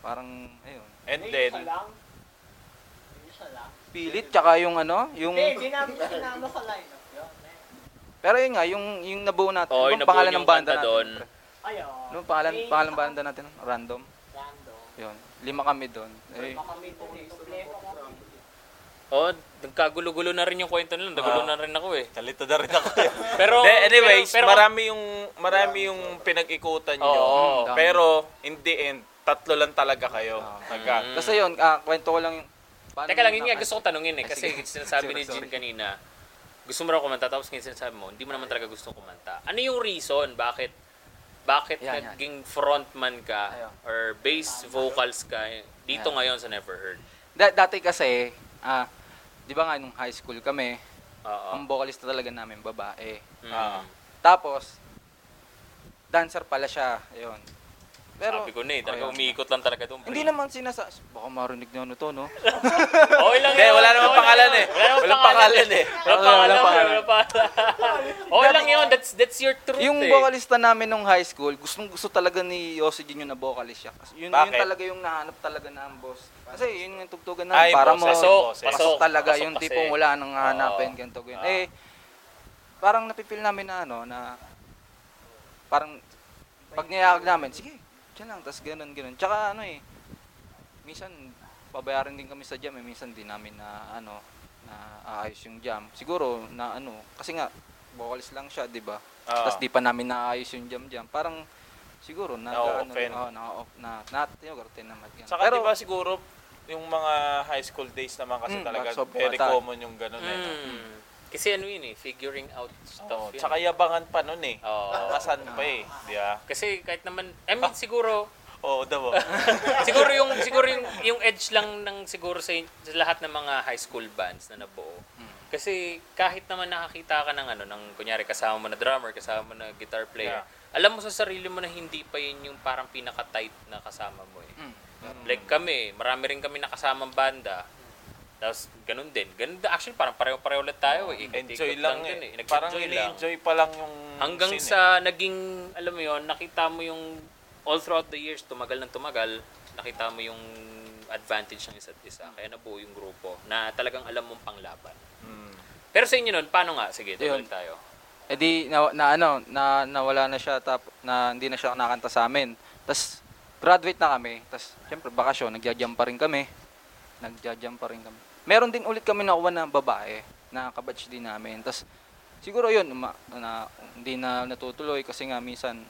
Parang, ayun. and then, isa lang. May isa lang. Pilit, tsaka yung ano, yung... Hindi, hindi namin sinama sa yun. Pero yun nga, yung, yung nabuo natin. Oo, ano yung pangalan nabuo ng yung banda natin? doon. Ayun. Ano pangalan, May pangalan isa- banda natin? Random. Random. Yun, lima kami doon. Eh, Oh, nagkagulo-gulo na rin yung kwento nila. Nagulo na rin ako eh. Kalito na rin ako. (laughs) Pero, De, anyways, pero, pero, marami yung marami yung pinag-ikutan nyo. Oo. Pero, in the end, tatlo lang talaga kayo. Nagka, Kasi yun, ah, kwento ko lang yung... Teka lang, yung yun nga gusto ko tanungin eh. Ah, Kasi sinasabi ni Jin sorry. kanina, gusto mo raw kumanta, tapos ngayon sinasabi mo, hindi mo naman talaga gusto kumanta. Ano yung reason? Bakit bakit Yan, yan. naging frontman ka or bass vocals ka dito Yan. ngayon sa Never Heard? Da- dati kasi, ah, di ba nga nung high school kami, Oo. ang vocalista talaga namin babae. Mm. Ah. Tapos, dancer pala siya. Ayun. Pero, Sabi ko na eh, talaga umiikot lang talaga doon. Hindi naman sinasa... Baka marinig na ano to, no? (laughs) Okay lang Hindi, yun. wala namang Okay pangalan lang eh. yun. Wala namang Walang pangalan pangalan eh. Wala Wala pangalan. pangalan. Wala pangalan. Okay lang yun. That's, that's your truth yung eh. vocalista namin nung high school, gustong gusto talaga ni Yossi Jun yung na vocalist siya. Kasi yun, yun Bakit? talaga yung nahanap talaga ng boss. Kasi yun yung tugtugan Ay, namin. para mo, boses, Pasok, boses. pasok, pasok. talaga. pasok yung kasi. tipong wala nang hahanapin, Oo. ganito, ganyan. Ah. Eh, parang napipil namin na ano, na parang pag niyayag namin, sige, dyan lang, tas ganun, ganun. Tsaka ano eh, minsan, pabayaran din kami sa jam eh, minsan din namin na ano, na aayos yung jam. Siguro, na ano, kasi nga, vocalist lang siya, di ba? Oo. Tapos di pa namin naayos yung jam jam. Parang, siguro, na, ano, oh, na-off, na, na, yung naman. ganun. Saka di ba siguro, yung mga high school days naman kasi Mm, talaga sob- very bata. common yung ganun eh. no? Mm. Kasi ano yun eh, figuring out stuff yun. tsaka yabangan pa nun eh. Oo. Kasan pa eh. Di ba? Kasi kahit naman, I mean siguro, (laughs) Oo daw. (laughs) siguro yung siguro yung, yung edge lang ng siguro sa, sa lahat ng mga high school bands na nabuo. Kasi kahit naman nakakita ka ng ano ng kunyari kasama mo na drummer, kasama mo na guitar player, alam mo sa sarili mo na hindi pa yun yung parang pinaka-tight na kasama mo eh. Mm. Like kami, marami rin kami nakasamang banda. Tapos ganun din. Ganun din. Actually parang pareho-pareho ulit tayo eh. Ikot-ikot Enjoy lang din eh. Nag-enjoy Parang lang. ini-enjoy pa lang yung Hanggang scene eh. sa naging, alam mo yon nakita mo yung, all throughout the years, tumagal ng tumagal, nakita mo yung advantage ng isa't isa. Kaya nabuo yung grupo na talagang alam mong panglaban. Mm. Pero sa inyo nun, paano nga? Sige, tuloy tayo. Eh di, na, na ano, na, nawala na siya, tap, na hindi na siya nakanta sa amin. Tapos, graduate na kami. Tapos, syempre, bakasyon, nagja-jam pa rin kami. Nagja-jam pa rin kami. Meron din ulit kami nakuha na babae, na kabatch din namin. Tapos, siguro yun, uma, na, hindi na natutuloy kasi nga minsan,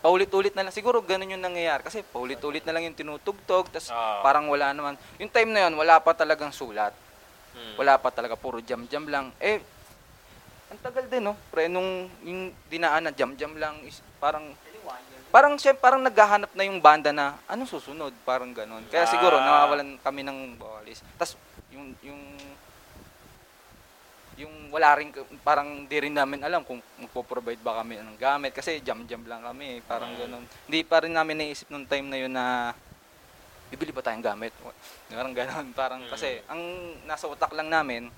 paulit-ulit na lang. Siguro ganun yung nangyayari. Kasi paulit-ulit na lang yung tinutugtog. Tapos, Ah. parang wala naman. Yung time na yun, wala pa talagang sulat. Hmm. Wala pa talaga, puro jam-jam lang. Eh, ang tagal din, no? Pre, nung yung dinaan na jam-jam lang, is, parang, parang siya, parang naghahanap na yung banda na, ano susunod? Parang ganun. Kaya siguro, Ah. nawawalan kami ng vocalist. Tapos, yung, yung, yung wala rin, parang di rin namin alam kung magpo-provide ba kami ng gamit. Kasi jam-jam lang kami, parang ganun. Hindi pa rin namin naisip nung time na yun na, bibili ba tayong gamit? Parang ganun. (laughs) Parang kasi ang nasa utak lang namin,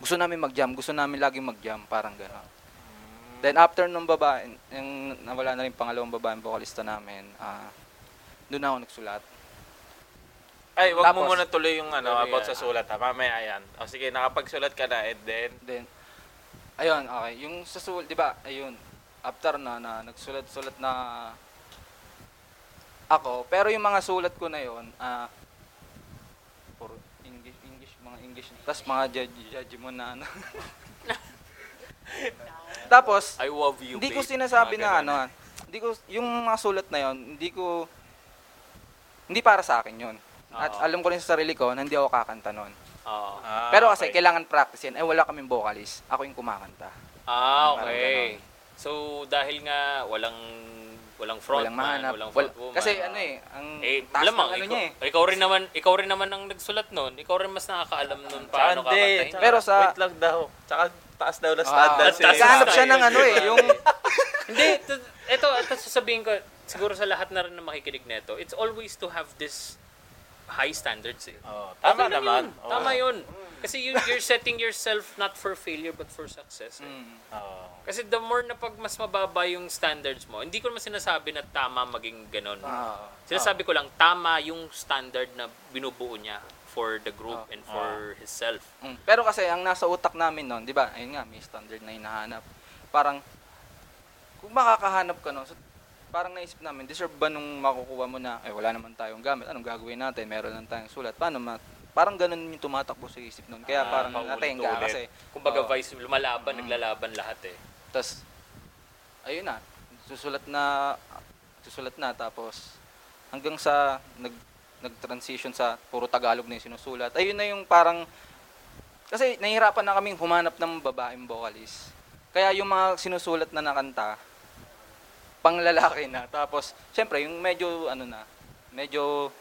gusto namin mag-jam, gusto namin laging mag-jam, parang gano'n. Then after nung babae, yung nawala na rin pangalawang babaeng vocalista namin, ah doon ako nagsulat. Ay, wag mo muna tuloy yung ano, Tuloy about yan. sa sulat ha. Mamaya yan. O sige, nakapagsulat ka na and then, Then, ayun, okay. Yung sa sulat, di ba, ayun, after na, na nagsulat-sulat na ako, pero yung mga sulat ko na yun, ah, puro English, English, mga English, tapos mga judge, judge mo na ano. (laughs) Tapos, I love you, hindi ko sinasabi na ano, ah, hindi ko, yung mga sulat na yon hindi ko, hindi para sa akin yun. At Oo. alam ko rin sa sarili ko na hindi ako kakanta nun. Oo. ah, Pero kasi okay. kailangan practice yan. Eh wala kaming vocalist. Ako yung kumakanta. Ah, Parang okay. So, dahil nga walang walang frontman, walang mahanap. walang Wal- frontwoman. kasi ano eh, ang Eh, taas mo, ng ano ikaw, niya eh. ikaw rin naman, ikaw rin naman ang nagsulat noon. Ikaw rin mas nakakaalam noon Tsaka paano hindi. kakantahin. Tsaka, Pero sa- Wait lang daw. Tsaka taas daw na Ah, standard. si- Naghahanap siya ng ano eh, yung (laughs) Hindi, ito, ito, ito sasabihin ko, siguro sa lahat na rin na makikinig nito, it's always to have this high standards eh. Oh, tama Okay naman. Yun. Oo. Tama yun. Kasi you, you're setting yourself not for failure but for success. eh. Mm. Oo. Kasi the more na pag mas mababa yung standards mo, hindi ko naman sinasabi na tama maging ganon. Ah. Sinasabi ko lang, tama yung standard na binubuo niya for the group Ah. and for himself. Mm. Pero kasi ang nasa utak namin noon, 'di ba? Ayun nga, may standard na hinahanap. Parang kung makakahanap ka noon, so, parang naisip namin, deserve ba nung makukuha mo na, eh wala naman tayong gamit, anong gagawin natin, meron lang tayong sulat, paano ma- parang ganun yung tumatakbo sa isip nun. Kaya Ah, parang natenga kasi. Kumbaga Oo. vice, lumalaban, Mm. naglalaban lahat eh. Tapos, ayun na, susulat na, susulat na, tapos hanggang sa nag, nag-transition sa puro Tagalog na yung sinusulat. Ayun na yung parang, kasi nahihirapan na kaming humanap ng babaeng vocalist. Kaya yung mga sinusulat na nakanta, pang lalaki na. Tapos, syempre, yung medyo, ano na, medyo,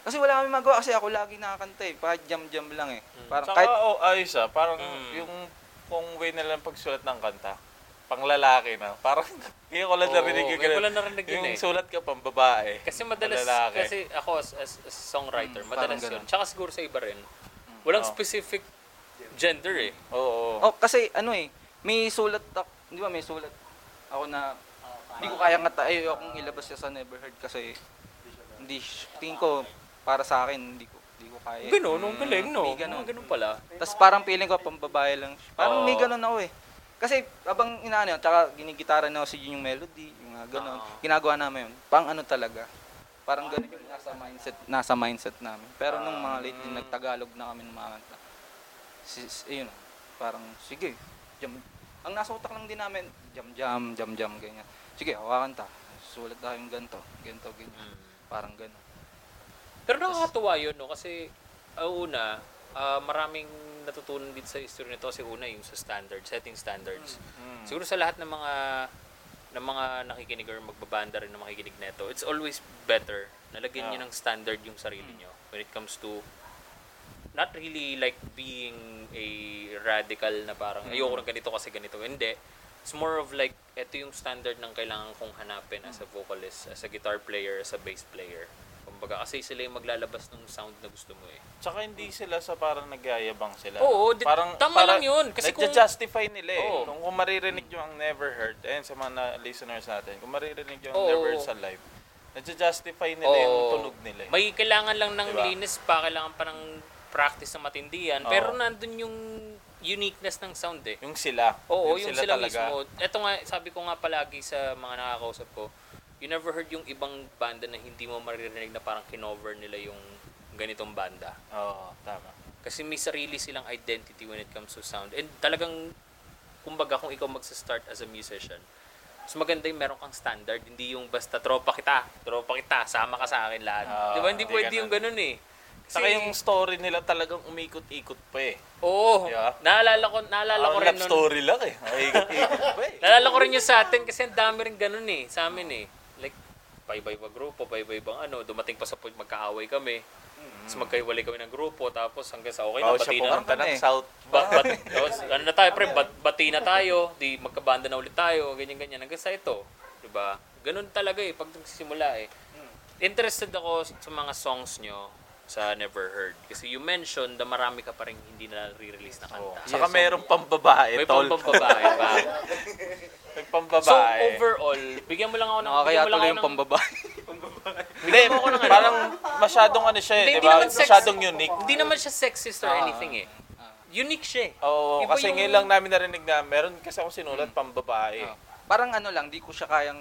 kasi wala kami magawa kasi ako lagi nakakanta eh. Kahit jam-jam lang eh. Parang Tsaka, kahit, oh, ayos ah. Parang Mm. yung kung way nila pagsulat ng kanta, pang lalaki na. Parang, (laughs) ngayon ko lang Oo, narinig yung ganun. lang narinig yun Yung eh. sulat ka pang babae. Kasi madalas, pang lalaki. kasi ako as, as, as songwriter, Mm, madalas parang yun. ganun. Tsaka siguro sa iba rin. Walang Oh. specific gender eh. Oo. Oh, kasi ano eh, may sulat di ba may sulat ako na hindi ko kaya nga tayo akong ilabas siya sa Never Heard kasi hindi tingin ko para sa akin hindi ko hindi ko kaya. Ganun, ang galing no. May ganun. Ganun pala. Tapos parang feeling ko pambabae lang. siya. Parang may ganun ako eh. Kasi abang inaano, tsaka ginigitara na ako si yung melody, yung mga ganun. Oo. Ginagawa namin yun. Pang ano talaga. Parang ganun yung nasa mindset, nasa mindset namin. Pero nung mga late din, nagtagalog na kami ng mga kanta. Sis, ayun, parang sige, jam. Ang nasa utak lang din namin, jam jam, jam jam, ganyan. Sige, hawakan ta. Sulat tayong ganito, ganito, ganyan. Mm. Parang ganun. Pero nakakatuwa yun, no? Kasi, uh, una, ah, maraming natutunan din sa history nito kasi una yung sa standards, setting standards. Mm. Siguro sa lahat ng mga ng mga nakikinig or magbabanda rin na makikinig neto, it's always better na lagyan Yeah. ng standard yung sarili nyo when it comes to not really like being a radical na parang ayoko ng ganito kasi ganito. Hindi. It's more of like, ito yung standard ng kailangan kong hanapin as a vocalist, as a guitar player, as a bass player. Kumbaga, kasi sila yung maglalabas ng sound na gusto mo eh. Tsaka hindi sila sa parang nagyayabang sila. Oo, di- tama lang yun. Kasi kung- justify nila eh. Oo. Kung, kung maririnig nyo ang Never Heard, ayun sa mga na- listeners natin, kung maririnig nyo ang Oo. Never Heard sa live, nadja-justify nila yung Oo. tunog nila eh. May kailangan lang ng Diba? linis pa, kailangan pa ng practice na matindihan. Oo. Pero nandun yung uniqueness ng sound eh. Yung sila. Oo, yung, sila, talaga. mismo. Ito nga, sabi ko nga palagi sa mga nakakausap ko, you never heard yung ibang banda na hindi mo maririnig na parang kinover nila yung ganitong banda. Oo, tama. Kasi may sarili silang identity when it comes to sound. And talagang, kumbaga kung ikaw magsa-start as a musician, mas maganda yung meron kang standard, hindi yung basta tropa kita, tropa kita, sama ka sa akin lahat. Oo, Di ba? Hindi hindi pwede ganun. yung ganun eh. Saka yung story nila talagang umikot-ikot pa eh. Oo. Ba? Naalala ko, naalala ko Ang rin love nun. story lang eh. Ay, ikot-ikot pa eh. (laughs) Naalala ko rin yung sa atin kasi ang dami rin ganun eh, sa amin eh. Like, paiba-iba grupo, paiba-ibang ano, dumating pa sa point magkaaway kami. Tapos magkaiwalay kami ng grupo, tapos hanggang sa okay na, Oo, siya bati na. pumunta ng eh. South. Ba, bat, (laughs) tapos, ano na tayo, pre, bat, bati na tayo, di magkabanda na ulit tayo, ganyan-ganyan. Hanggang sa ito, di ba? Ganun talaga eh, pag nagsisimula eh. Interested ako sa mga songs nyo sa Never Heard. Kasi you mentioned na marami ka pa rin hindi na re-release na kanta. Saka merong pambabae, May tol. (laughs) May pambabae. So, overall, bigyan mo lang ako ng... Nakakaya bigyan mo lang tuloy ako yung ng- pambabae. Hindi, ano. parang masyadong ano siya eh, di ba? Masyadong unique. Hindi naman siya sexist or Ah. anything eh. Unique siya eh. Oo, Iba kasi yung- ngayon lang namin narinig na meron kasi ako sinulat pambabae. Ah. Parang ano lang, di ko siya kayang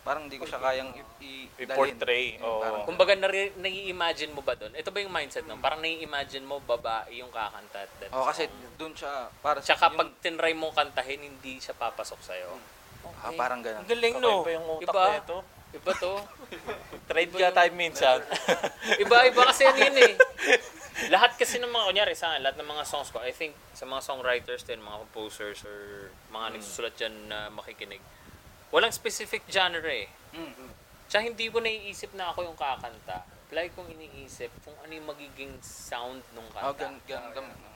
parang di ko siya kayang i- i- I-portray. Parang- Kumbaga, nare- nai-imagine mo ba doon? Ito ba yung mindset nun? Parang nai-imagine mo babae yung kakanta at that Oh, kasi doon siya para sa Tsaka yung- pag tinry mong kantahin, hindi siya papasok sa'yo. ah, parang ganun. Ang galing, no? Kakaiba yung utak Iba? nito. Iba to. Trade ka tayo minsan. (laughs) Iba, iba kasi ano yun eh. lahat kasi ng mga, kunyari sa akin, lahat ng mga songs ko, I think sa mga songwriters din, mga composers, or mga nagsusulat dyan na makikinig, walang specific genre eh. Mm. Tsaka hindi ko naiisip na ako yung kakanta. Like kong iniisip kung ano yung magiging sound nung Oh, kanta. gan gan gan-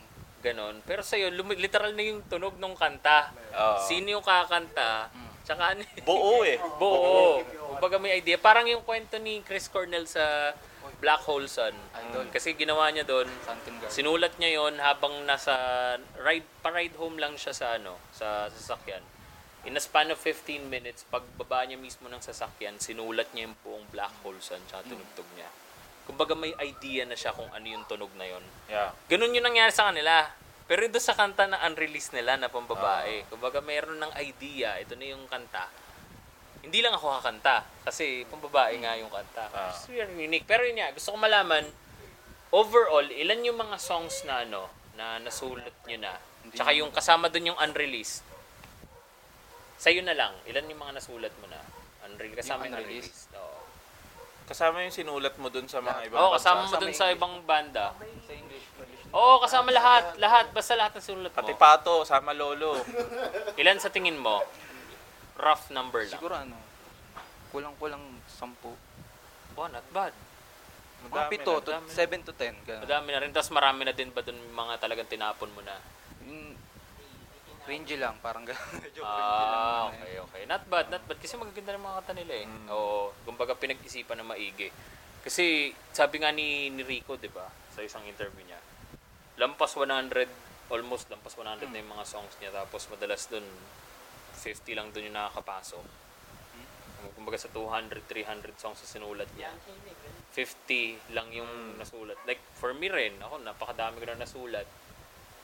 Ganon. Pero sa'yo, lumi- literal na yung tunog nung kanta. Oo. Sino yung kakanta, tsaka ano Buo eh. (laughs) Buo. Kumbaga may idea. Parang yung kwento ni Chris Cornell sa Black Hole Sun. Idol. Kasi ginawa niya doon, sinulat niya yon habang nasa ride pa-ride home lang siya sa ano, sa sasakyan. In a span of 15 minutes, pagbaba niya mismo ng sasakyan, sinulat niya yung buong Black Hole Sun tsaka tunugtog niya. Kumbaga may idea na siya kung ano yung tunog na yon. Yeah. Ganun yung nangyari sa kanila. Pero doon sa kanta na unreleased nila na pambabae, kumbaga mayroon ng idea, ito na yung kanta. hindi lang ako kakanta. Kasi pambabae nga yung kanta. Ah. It's very unique. Pero yun nga, gusto ko malaman, overall, ilan yung mga songs na ano, na nasulat nyo na? Tsaka yung kasama dun yung unreleased. Sa'yo na lang, ilan yung mga nasulat mo na? Unreleased, kasama yung, Yung unreleased? Oo. Kasama yung sinulat mo dun sa mga ibang Oo, bansa. kasama mo dun sa ibang banda. Sa English, English. Oo, kasama lahat. Lahat. Basta lahat ng sulat mo. Pati pato, sama lolo. (laughs) Ilan sa tingin mo? Rough number lang. Siguro ano, kulang-kulang sampu. Oh, not bad. Mga Madami pito, na, to, madami na. 7 to 10. Ganun. Madami na rin. Tapos marami na din ba dun yung mga talagang tinapon mo na? Cringy lang, parang gano'n. Medyo cringy lang. Ah, naman eh. okay, okay. Not bad, not bad. Kasi magaganda ng mga kanta nila eh. Mm. Oo. Kumbaga pinag-isipan na maigi. Kasi sabi nga ni, ni Rico, di ba, sa isang interview niya, lampas 100, almost lampas 100 na yung mga songs niya. Tapos madalas dun, 50 lang dun yung nakakapasok. Kumbaga sa 200, 300 songs sa sinulat niya. 50 lang yung nasulat. Like, for me rin, ako, napakadami ko na nasulat.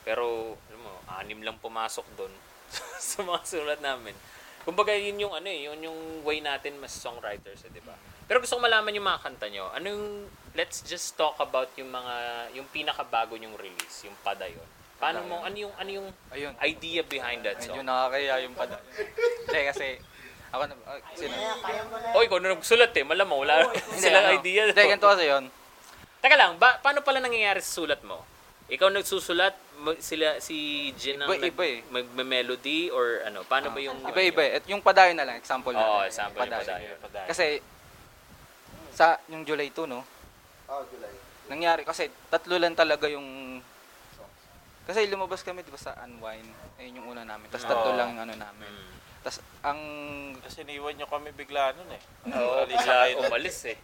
Pero, alam mo, anim lang pumasok doon (laughs) sa mga sulat namin. Kumbaga, yun yung ano eh, yun yung way natin mas songwriters, eh, di ba? Pero gusto ko malaman yung mga kanta nyo. Ano yung, let's just talk about yung mga, yung pinakabago nyong release, yung Padayon. Paano mo, ano yung, ano yung Ayun. idea behind that Medyo song? nakakaya yung pada. Hindi kasi, ako na, ah, sino? Oy, ikaw na nagsulat eh, malamang wala (laughs) silang ano, idea. Hindi, ganito kasi yun. Teka lang, ba, paano pala nangyayari sa sulat mo? Ikaw nagsusulat, mo- sila si Jin ang Iba- iba eh. magme-melody or ano? Paano ba yung Iba-iba eh. At yung padayon na lang, example Oo, natin. example yung padayon. Kasi, sa yung July 2, no? Oh, July. Nangyari kasi tatlo lang talaga yung kasi lumabas kami 'di ba sa Unwind. Ayun yung una namin. Tapos tatlo Oo. lang yung ano namin. Mm. Tapos ang Kasi niwan nyo kami bigla nun eh. Oo, Alis bigla kayo umalis eh.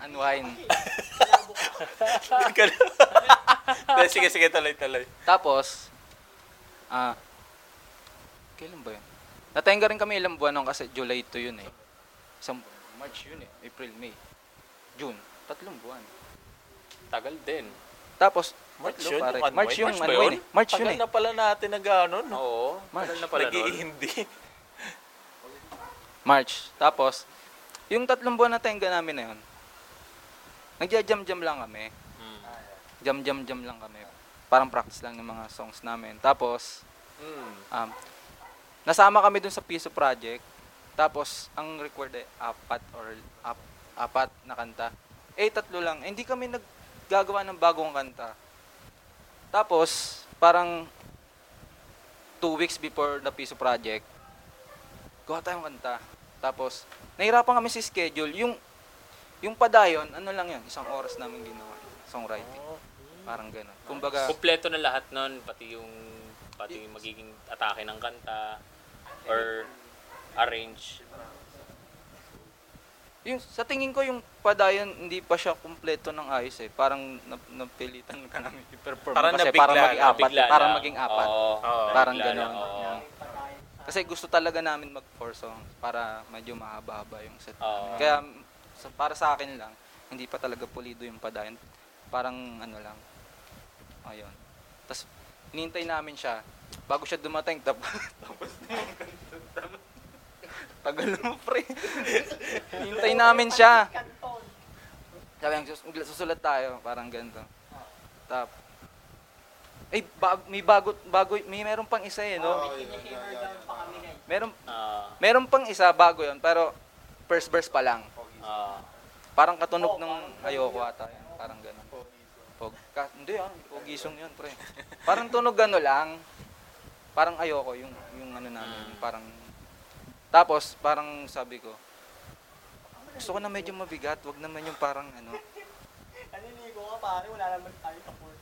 Unwind. (laughs) (laughs) (laughs) Hindi, sige, sige, tuloy, tuloy. Tapos ah kailan ba yun? Natenga rin kami ilang buwan nung kasi July 2 yun eh. Isang March yun eh. April, May. June. Tatlong buwan. Tagal din. Tapos, March yun, pare. yung Unwind? March yung March Unwind yun? eh. March yun Tagal eh. na pala natin na gano'n, no? Oo, March. tagal na pala. Nag-iindi. (laughs) March. Tapos, yung tatlong buwan na tenga namin na yun, nagja-jam-jam lang kami. Jam-jam-jam lang kami. Parang practice lang ng mga songs namin. Tapos, Mm. um, nasama kami dun sa Piso Project. Tapos, ang record ay apat or ap, apat na kanta. Eh, tatlo lang. Eh, hindi kami naggagawa ng bagong kanta. Tapos, parang two weeks before the Piso Project, gawa tayong kanta. Tapos, nahirapan kami si schedule. Yung, yung padayon, ano lang yan, isang oras namin ginawa. Songwriting. Parang gano'n. Kumbaga, Kompleto na lahat nun, pati yung pati yung magiging atake ng kanta or arrange. yung, sa tingin ko yung padayon, hindi pa siya kumpleto ng ayos eh. Parang nap, napilitan ka namin i-perform. Parang kasi nabigla parang maging apat. Bigla Parang maging apat. Oo, Oo. Parang ganon. oo. Kasi gusto talaga namin mag four songs para medyo mahaba-haba yung set. Oo. Kaya sa, para sa akin lang, hindi pa talaga pulido yung padayon. Parang ano lang. Ayun. Tapos hinintay namin siya bago siya dumating (laughs) tapos tapos na yung. Tagal mo pre. Hintay namin siya. Sabi niya, "Sus- susulat tayo, parang ganito. Tap. Eh, bag, may bago, bago, may meron pang isa eh, no? Meron, Ah, meron pang isa bago yon pero first verse pa lang. ah, Parang katunog ng ayoko ata. Parang ganun. Ka, hindi ah, pogisong yun, pre. Parang tunog ano lang. Parang ayoko yung yung ano namin, yung parang tapos parang sabi ko gusto ko na medyo mabigat, wag naman yung parang ano. Naniligo ka pare, wala naman tayo sa pool.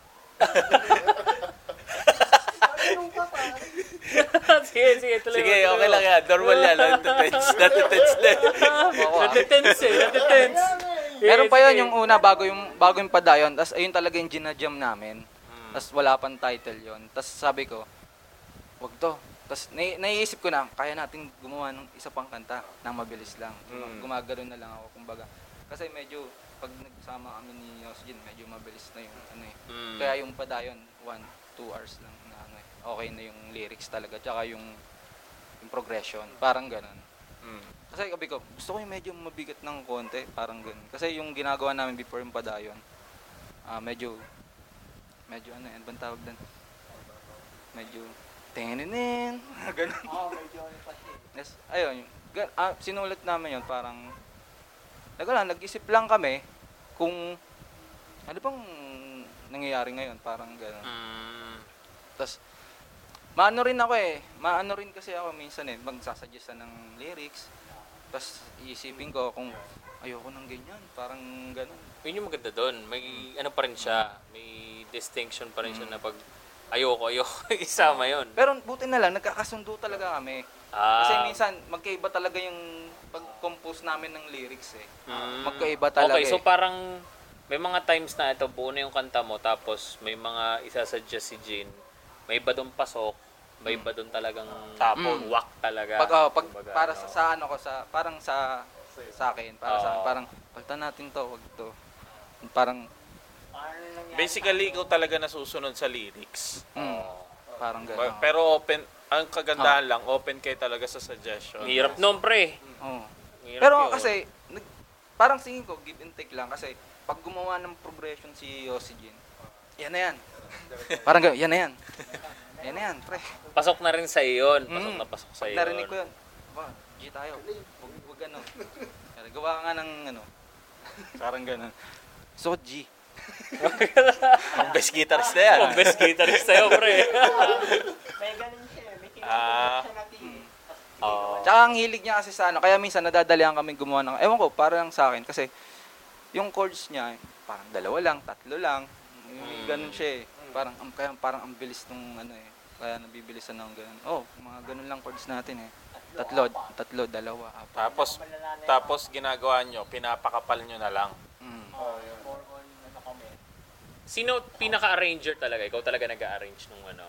Ano ka pare? sige, sige, tuloy Sige, okay lang yan. Normal yan. Natitense. Natitense na. (laughs) Eh, natitense. Meron pa sige. yung una bago yung bago yung padayon, tapos ayun talaga yung ginajam namin. Hmm. Tapos wala pang title yon. Tapos sabi ko, wag to. Tapos nai- naiisip ko na, kaya natin gumawa ng isa pang kanta nang mabilis lang. Mm. Gumagano na lang ako, kumbaga. Kasi medyo, pag nagsama kami ni Osjin, medyo mabilis na yung ano eh. Mm. Kaya yung padayon, one, two hours lang na ano eh. Okay na yung lyrics talaga, tsaka yung, yung progression. Parang ganun. Mm. Kasi sabi ko, gusto ko yung medyo mabigat ng konti, parang ganun. Kasi yung ginagawa namin before yung padayon, ah medyo, medyo ano, ano bang tawag doon? Medyo, tininin, (laughs) ganun. Oo, medyo ano pa siya. Yes, ayun, yung- gan- ah, sinulat namin yun, parang, nag, lang, nag-isip lang kami kung, ano bang nangyayari ngayon, parang gano'n. Mm. Tapos, maano rin ako eh. Maano rin kasi ako minsan eh. Magsasuggest ng lyrics. Tapos, iisipin ko kung ayoko ng ganyan. Parang ganun. Yun yung maganda doon. May ano pa rin siya. May distinction pa rin siya na pag ayoko, ayoko. (laughs) Isama yun. Pero buti na lang, nagkakasundo talaga kami. Kasi Ah, minsan, magkaiba talaga yung pag-compose namin ng lyrics eh. mm. magkaiba talaga Okay, so eh. parang may mga times na ito, buo na yung kanta mo, tapos may mga isasuggest si Jean, may iba doon pasok, may iba doon talagang Tapon. mm. wak talaga. Pag, oh, pag Kumbaga, para ano. sa, sa ano ko, sa, parang sa, sa akin, para sa Oo. parang, pagtan natin to, wag to. Parang? Basically, ikaw talaga nasusunod sa lyrics. mm, parang Ba- ganun. Pero open, ang kagandahan lang, open kayo talaga sa suggestion. Hirap nun, pre. Hirap Pero yun. kasi, nag, parang singin ko, give and take lang. Kasi, pag gumawa ng progression si Yossi Jin, yan na yan. (laughs) parang gano'n, yan na yan. Yan na yan, pre. Pasok na rin sa yun. Pasok Mm. na pasok sa Pag yun. narinig ko yun, ba, G tayo. Huwag, huwag ano. Gawa ka nga ng ano. (laughs) Parang gano'n. So, G. (laughs) Ang best guitarist na yan. Oh, best guitarist sa'yo, pre. (laughs) May ganun siya. May Ah. tinatawag siya na tingin. Oo. Tsaka ang hilig niya kasi sa ano, kaya minsan nadadalihan kami gumawa ng, ewan ko, parang sa akin, kasi yung chords niya, parang dalawa lang, tatlo lang, Mm. ganun siya eh. Parang, ang- kaya parang ang bilis nung ano eh, kaya nabibilisan ng ganun. Oh, mga ganun lang chords natin eh. Tatlo, tatlo, dalawa, apat. Tapos, tapos ginagawa nyo, pinapakapal nyo na lang. Mm. More on ano kami. Sino pinaka-arranger talaga? Ikaw talaga nag-arrange nung ano,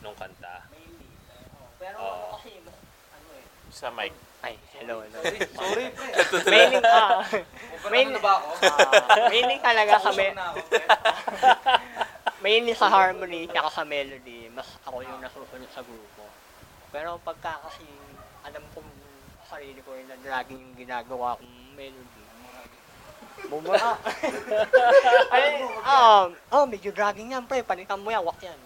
nung kanta? Mainly. Oo. Pero Oo. ako kasi, mas, ano eh. Sa mic. Ay, hello, hello. Sorry, mainly, ah, Main, ano na ba ako? ah, talaga kami, Usok na ako. (laughs) mainly sa harmony, tsaka sa melody, mas ako yung nasusunod sa grupo. Pero pagka kasi, alam kong sarili ko rin na laging yung ginagawa kong melody. Bumura. (laughs) Ay, um, oh, medyo dragging yan, pre. Panitan mo yan, wak yan.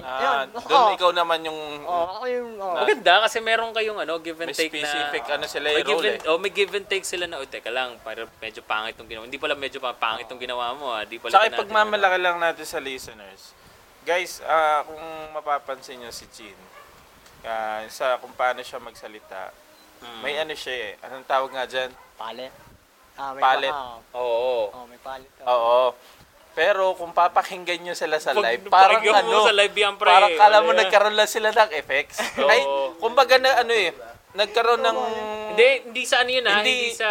Ah, yun, doon oh, ikaw naman yung Oh, ako yung, oh. Maganda kasi meron kayong ano, give and may take specific na... ano sila may yung give role and, eh. oh, may give and take sila na, oh, teka lang, para medyo pangit itong ginawa. Hindi pala medyo pa- pangit itong ginawa mo, ah. Di pala Saka natin- ipagmamalaki lang natin sa listeners. Guys, ah, kung mapapansin nyo si Jean, ah, sa kung paano siya magsalita, Mm. may ano siya eh. Anong tawag nga dyan? Palit. Ah, may Palit. ah, Oo. oh, may palit. Oo. Pero kung papakinggan nyo sila sa Pag live, parang napakinggan mo ano, sa live yan, pre. parang kala mo Wala. nagkaroon lang sila ng effects. (laughs) Oo. Ay, kumbaga na ano eh, nagkaroon ng... Hindi, hindi sa ano yun ah. Hindi- Hindi, sa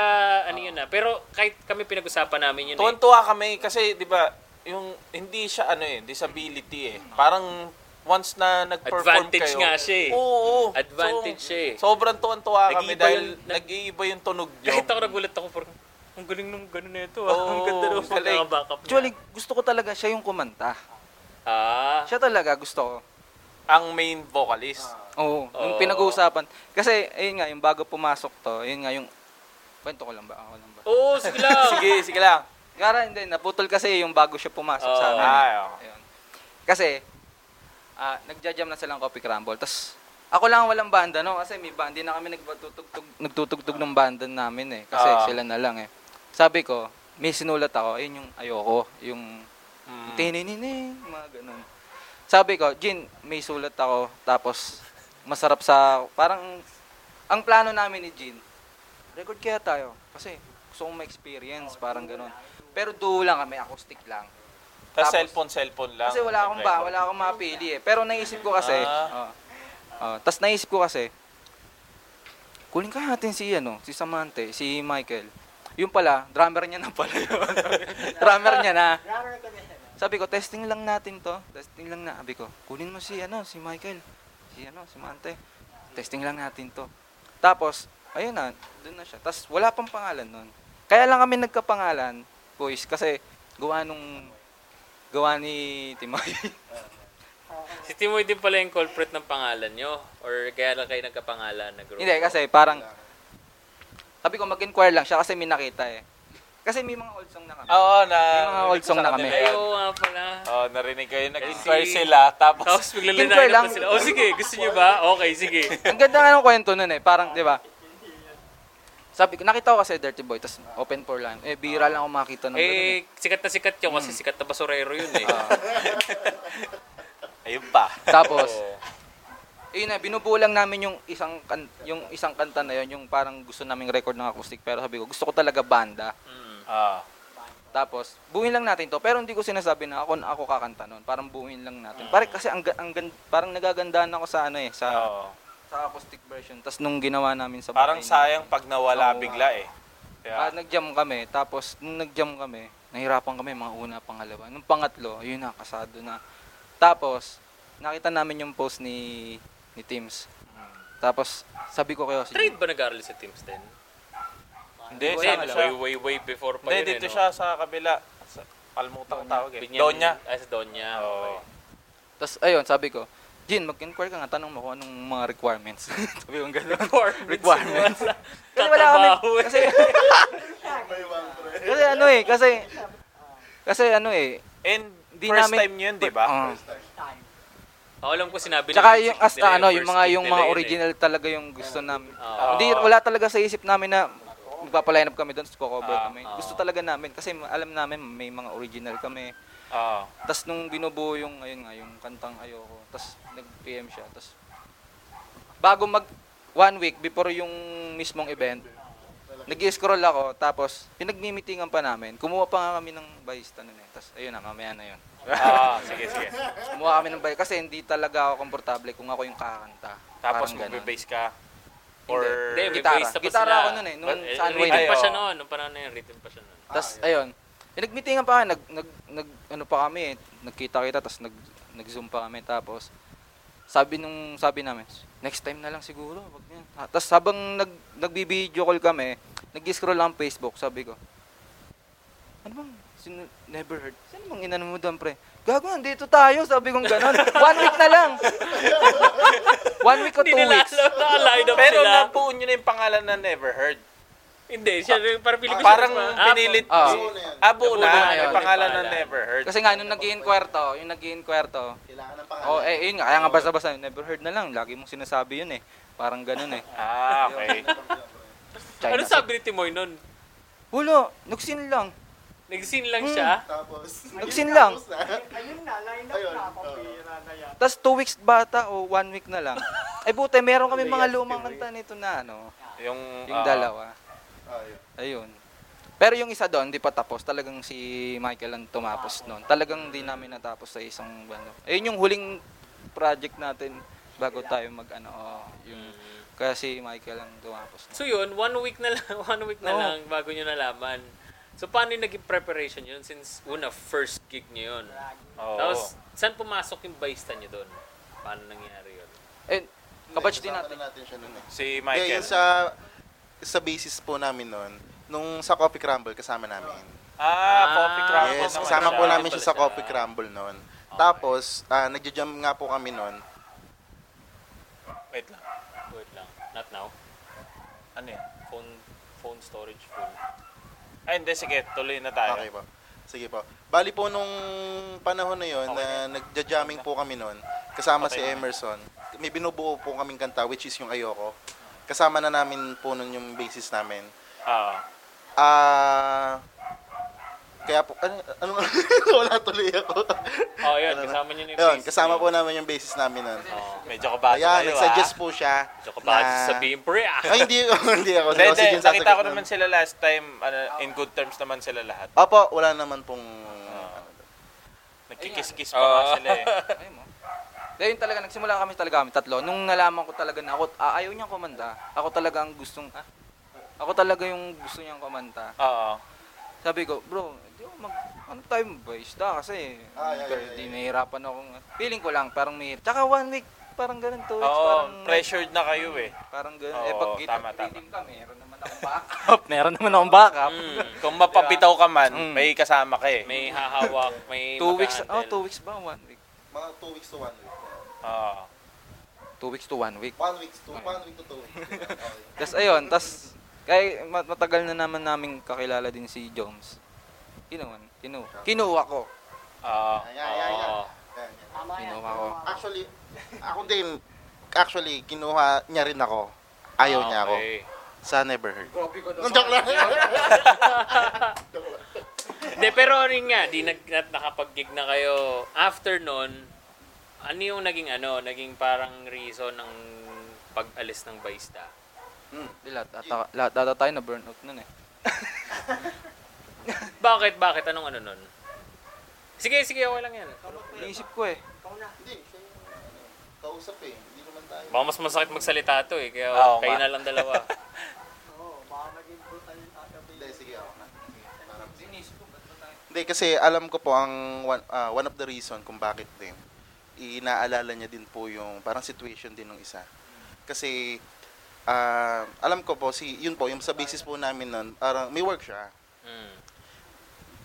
ano yun ah. Pero kahit kami pinag-usapan namin yun eh. Tuwan-tuwa kami kasi 'di ba, yung hindi siya ano eh, disability eh. Parang once na nag-perform Advantage kayo. nga siya eh. Oo. Advantage so, siya eh. Sobrang tuwan-tuwa kami dahil nag-iiba yung tunog nyo. Kahit ako nagulat ako parang, ang galing nung gano'n na ito ah. ang Oo, ganda nung galing. pagkaka-backup niya. Actually, gusto ko talaga siya yung kumanta. Ah, Siya talaga gusto ko. Ang main vocalist. Oo, yung Oo. pinag-uusapan. Kasi, ayun nga, yung bago pumasok to, ayun nga yung, kwento ko lang ba? Ako lang ba? oo, sige lang. (laughs) sige, sige lang. Gara, hindi, naputol kasi yung bago siya pumasok sa Oo. amin. Ay, oh. Ayun. Kasi, ah nagja-jam na silang coffee crumble. Tapos, ako lang ang walang banda, no? Kasi may banda, hindi na kami nagtutugtog, nagtutugtog ng banda namin eh. Kasi Ah. sila na lang eh. Sabi ko, may sinulat ako, ayun yung ayoko, yung Mm. tininining, mga ganun. Sabi ko, Jin, may sulat ako, tapos masarap sa, parang, ang plano namin ni Jin, record kaya tayo, kasi gusto kong ma-experience, parang ganun. Pero duo lang kami, acoustic lang. Tapos Tapos- cellphone, cellphone lang. Kasi wala akong ba, wala akong mapili eh. Pero naisip ko kasi, Ah. oh. tas naisip ko kasi, kunin ka natin si ano, si Samante, si Michael. Yung pala, drummer niya na pala yun. (laughs) drummer niya na. Sabi ko, testing lang natin to. Testing lang na. Sabi ko, kunin mo si ano, si Michael. Si ano, si Mante. Testing lang natin to. Tapos, ayun na, doon na siya. Tapos wala pang pangalan nun. Kaya lang kami nagkapangalan, boys, kasi gawa nung gawa ni Timoy. Si Timoy din pala yung culprit ng pangalan nyo? Or kaya lang kayo nagkapangalan na group? Hindi, kasi parang Sabi ko, mag-inquire lang siya kasi may nakita eh. Kasi may mga old song na kami. Oo, na... May mga old song na kami. Ayo nga pala. Oo, narinig kayo. Nag-inquire si- sila. Tapos, Tapos bigla lang. pa sila. Oh, sige. Gusto niyo ba? Okay, sige. (laughs) Ang ganda nga ng kwento nun eh. Parang, di ba? Sabi ko, nakita ko kasi Dirty Boy, tapos open for line. Eh, bira lang ako makita ng eh. Eh, sikat na sikat yun kasi sikat na basurero yun eh. (laughs) ayun pa. Tapos, Oo. (laughs) yun na, binubulang namin yung isang kan- yung isang kanta na yun, yung parang gusto naming record ng acoustic, pero sabi ko, gusto ko talaga banda. Mm. Ah. Tapos, buuin lang natin to. Pero hindi ko sinasabi na ako ako kakanta nun. Parang buuin lang natin. Pare kasi ang, ga- ang gan- parang nagagandaan ako sa ano eh, sa Oo. sa acoustic version. Tapos nung ginawa namin sa Parang bahay, sayang pag nawala Oo. bigla eh. Ah, Kaya, nag-jam kami. Tapos nung nag-jam kami, nahirapan kami mga una, pangalawa. Nung pangatlo, yun na, kasado na. Tapos, nakita namin yung post ni ni Teams. Tapos, sabi ko kayo, Trade ba nag-aaral sa Teams din? hindi, Hindi, sa ano way, siya? way, way before pa Hindi, yun dito eh, no? siya sa kabila. Sa, kalimutan ko tawag eh. Binyan- Donya. Ah, sa Donya. Oo. Okay. Tapos, ayun, sabi ko, Jin, mag-inquire ka nga, tanong mo kung anong mga requirements. (laughs) sabi ko gano'n. Requirements. Kasi wala kami, eh. kasi, kasi ano eh, kasi, kasi ano eh, And Di first namin- time yun, di ba? ah. Ako alam ko sinabi Tsaka ng yung as nila, ano, yung mga yung nila mga eh. original talaga yung gusto namin. Oo. Hindi wala talaga sa isip namin na magpapaline up kami doon, ko-cover Ah, kami. oo. Gusto talaga namin kasi alam namin may mga original kami. Oo. Tapos nung binubuo yung ayun nga yung kantang ayoko, tapos nag-PM siya, tapos bago mag one week before yung mismong event, nag-scroll ako, tapos pinagmimitingan pa namin. Kumuha pa nga kami ng bayista nun eh. Tapos ayun na, mamaya na yun. Ah, (laughs) sige, sige. Kumuha kami ng bayista kasi hindi talaga ako komportable kung ako yung kakanta. Tapos Parang ganun. magbe-base ka. Or... Hindi, may Gitara. bass na pa Gitara sila. ako nun eh, nung But, sa Unwind. Rhythm pa Ay, siya oo. noon. Nung panahon na yun, rhythm pa siya noon. Tapos, ayun. Eh, nagmeetingan pa kami, nag, nag, nag, ano pa kami eh, nagkita-kita, tapos nag, nag-zoom pa kami, tapos, sabi nung, sabi namin, next time na lang siguro, wag niyan. Ah, Tapos habang nag, nagbi-video call kami, nag-scroll lang Facebook, sabi ko, ano bang, sino, never heard, sino bang inano mo doon, pre? Gago, dito tayo, sabi kong gano'n. (laughs) One week na lang. One week o Hindi two nila weeks. alam, naka-line up Pero sila. nabuo nyo na yung pangalan na Never Heard. Hindi, siya rin, parang feeling ko Parang siya- Ah, pinilit. Ah. Buo na yan. Ah, buo Buo na. na May yun. pangalan na Pangalan. Never Heard. Kasi nga, nung nag-inquire to, yung nag-inquire to, Kailangan ng pangalan. Oh, eh, yun nga. Kaya nga basta-basta, never heard na lang. Lagi mong sinasabi yun eh. Parang ganun eh. Ah, okay. China. Ano sabi ni Timoy nun? Wala, nagsin lang. Nag-scene lang Hmm. siya? Tapos, Nagsin lang. tapos na. Ayun na, line up Ayun. na, pambira na yan. Tapos two weeks bata o one week na lang. Ay buti, meron kami mga lumang kanta nito na ano. Yung, Yung ah, dalawa. Ayun. Ayun. Pero yung isa doon, di pa tapos. Talagang si Michael ang tumapos noon. Talagang di namin natapos sa isang ano. Ayun yung huling project natin bago tayo mag ano. oh, yung, kaya si Michael ang tumapos. So yun, one week na lang, (laughs) one week na Oo. lang bago nyo nalaman. So paano yung naging preparation yun since una, first gig nyo yun? Oo. Tapos, saan pumasok yung bayista nyo doon? Paano nangyari yun? Eh, kabatch din natin. na natin siya nun eh. si Michael. yung sa, sa basis po namin nun, nung sa Coffee Crumble, kasama namin. Ah, Coffee Ah, Crumble Yes, naman kasama siya. po namin siya sa siya. Coffee Crumble nun. Tapos, ah, nagja-jam nga po kami nun. Wait lang. Wait lang. Not now. Ano yan? Phone phone storage full. Ay, hindi. Sige, tuloy na tayo. Okay po. Sige po. Bali po nung panahon na yon na nagja-jamming po kami nun, kasama si Okay. Emerson. May binubuo po kaming kanta which is yung Ayoko. Kasama na namin po nun yung basis namin. Ah. Ah kaya po, ano, ano (laughs) wala tuloy ako. Oh, yun. Ano na? Kasama nyo na yung Yun, kasama nyo. po namin yung basis namin nun. Oh. medyo kabado Ayan, kayo, nag-suggest ah. po siya. So, kabadyo sabihin, pre ah! Ay, hindi, (laughs) hindi ako. Hindi, Hindi, Nakita ko naman sila last time. Ano, in good terms naman sila lahat. Opo, wala naman pong... Nagkikis-kis pa nga sila eh. Ayun mo. Dahil yun talaga, nagsimula kami talaga kami tatlo. Nung nalaman ko talaga na ako, ah, ayaw niyang kumanta. Ako talaga ang gustong, ah, ako talaga yung gusto niyang kumanta. Oo. Sabi ko, bro, di ako mag, ano tayo bayista kasi, Ah, yeah, yeah, yeah, di nahihirapan ako. Feeling ko lang, parang may, tsaka one week, parang ganun, two weeks, Oo, parang, pressured na kayo eh. parang ganun. Oo, eh, pag kita, tama, tama. ka, meron naman akong backup. (laughs) meron naman akong backup. Mm. Kung mapabitaw ka man, Mm. may kasama ka eh. May (laughs) hahawak, may two weeks, oh, two weeks ba? One week. Mga two weeks to one week. Oo. Two weeks to one week. One week to, one week to two weeks. Okay. (laughs) Tapos ayun, tas Kaya mat- matagal na naman namin kakilala din si Joms. Kinuha, kinuha. Kinuha ko. Ah, Ayan, ayan, ayan. Yan. Kinuha ko. Actually, ako din, actually, kinuha niya rin ako. Ayaw niya ako. Okay. Sa never heard. Joke lang. (laughs) Hindi, pero ano nga, di nag, nakapag-gig na kayo. After nun, ano yung naging ano, naging parang reason ng pag-alis ng Baista? Di, lahat, ata, lahat ata tayo na burnout nun eh. (laughs) Bakit, bakit? Anong ano nun? Sige, sige, okay lang yan. Iisip ko eh. Hindi, siya yung ano, kausap eh. Hindi naman tayo. Baka mas masakit magsalita to eh, kaya Oo kayo nga. na lang dalawa. (laughs) Oo, baka maging brutal yung sasabihin. Hindi, sige ako na. Hindi, kasi alam ko po ang one, ah, one of the reason kung bakit din. Inaalala niya din po yung parang situation din ng isa. Kasi ah, alam ko po si yun po yung sa basis po namin nun, parang may work siya. Mm.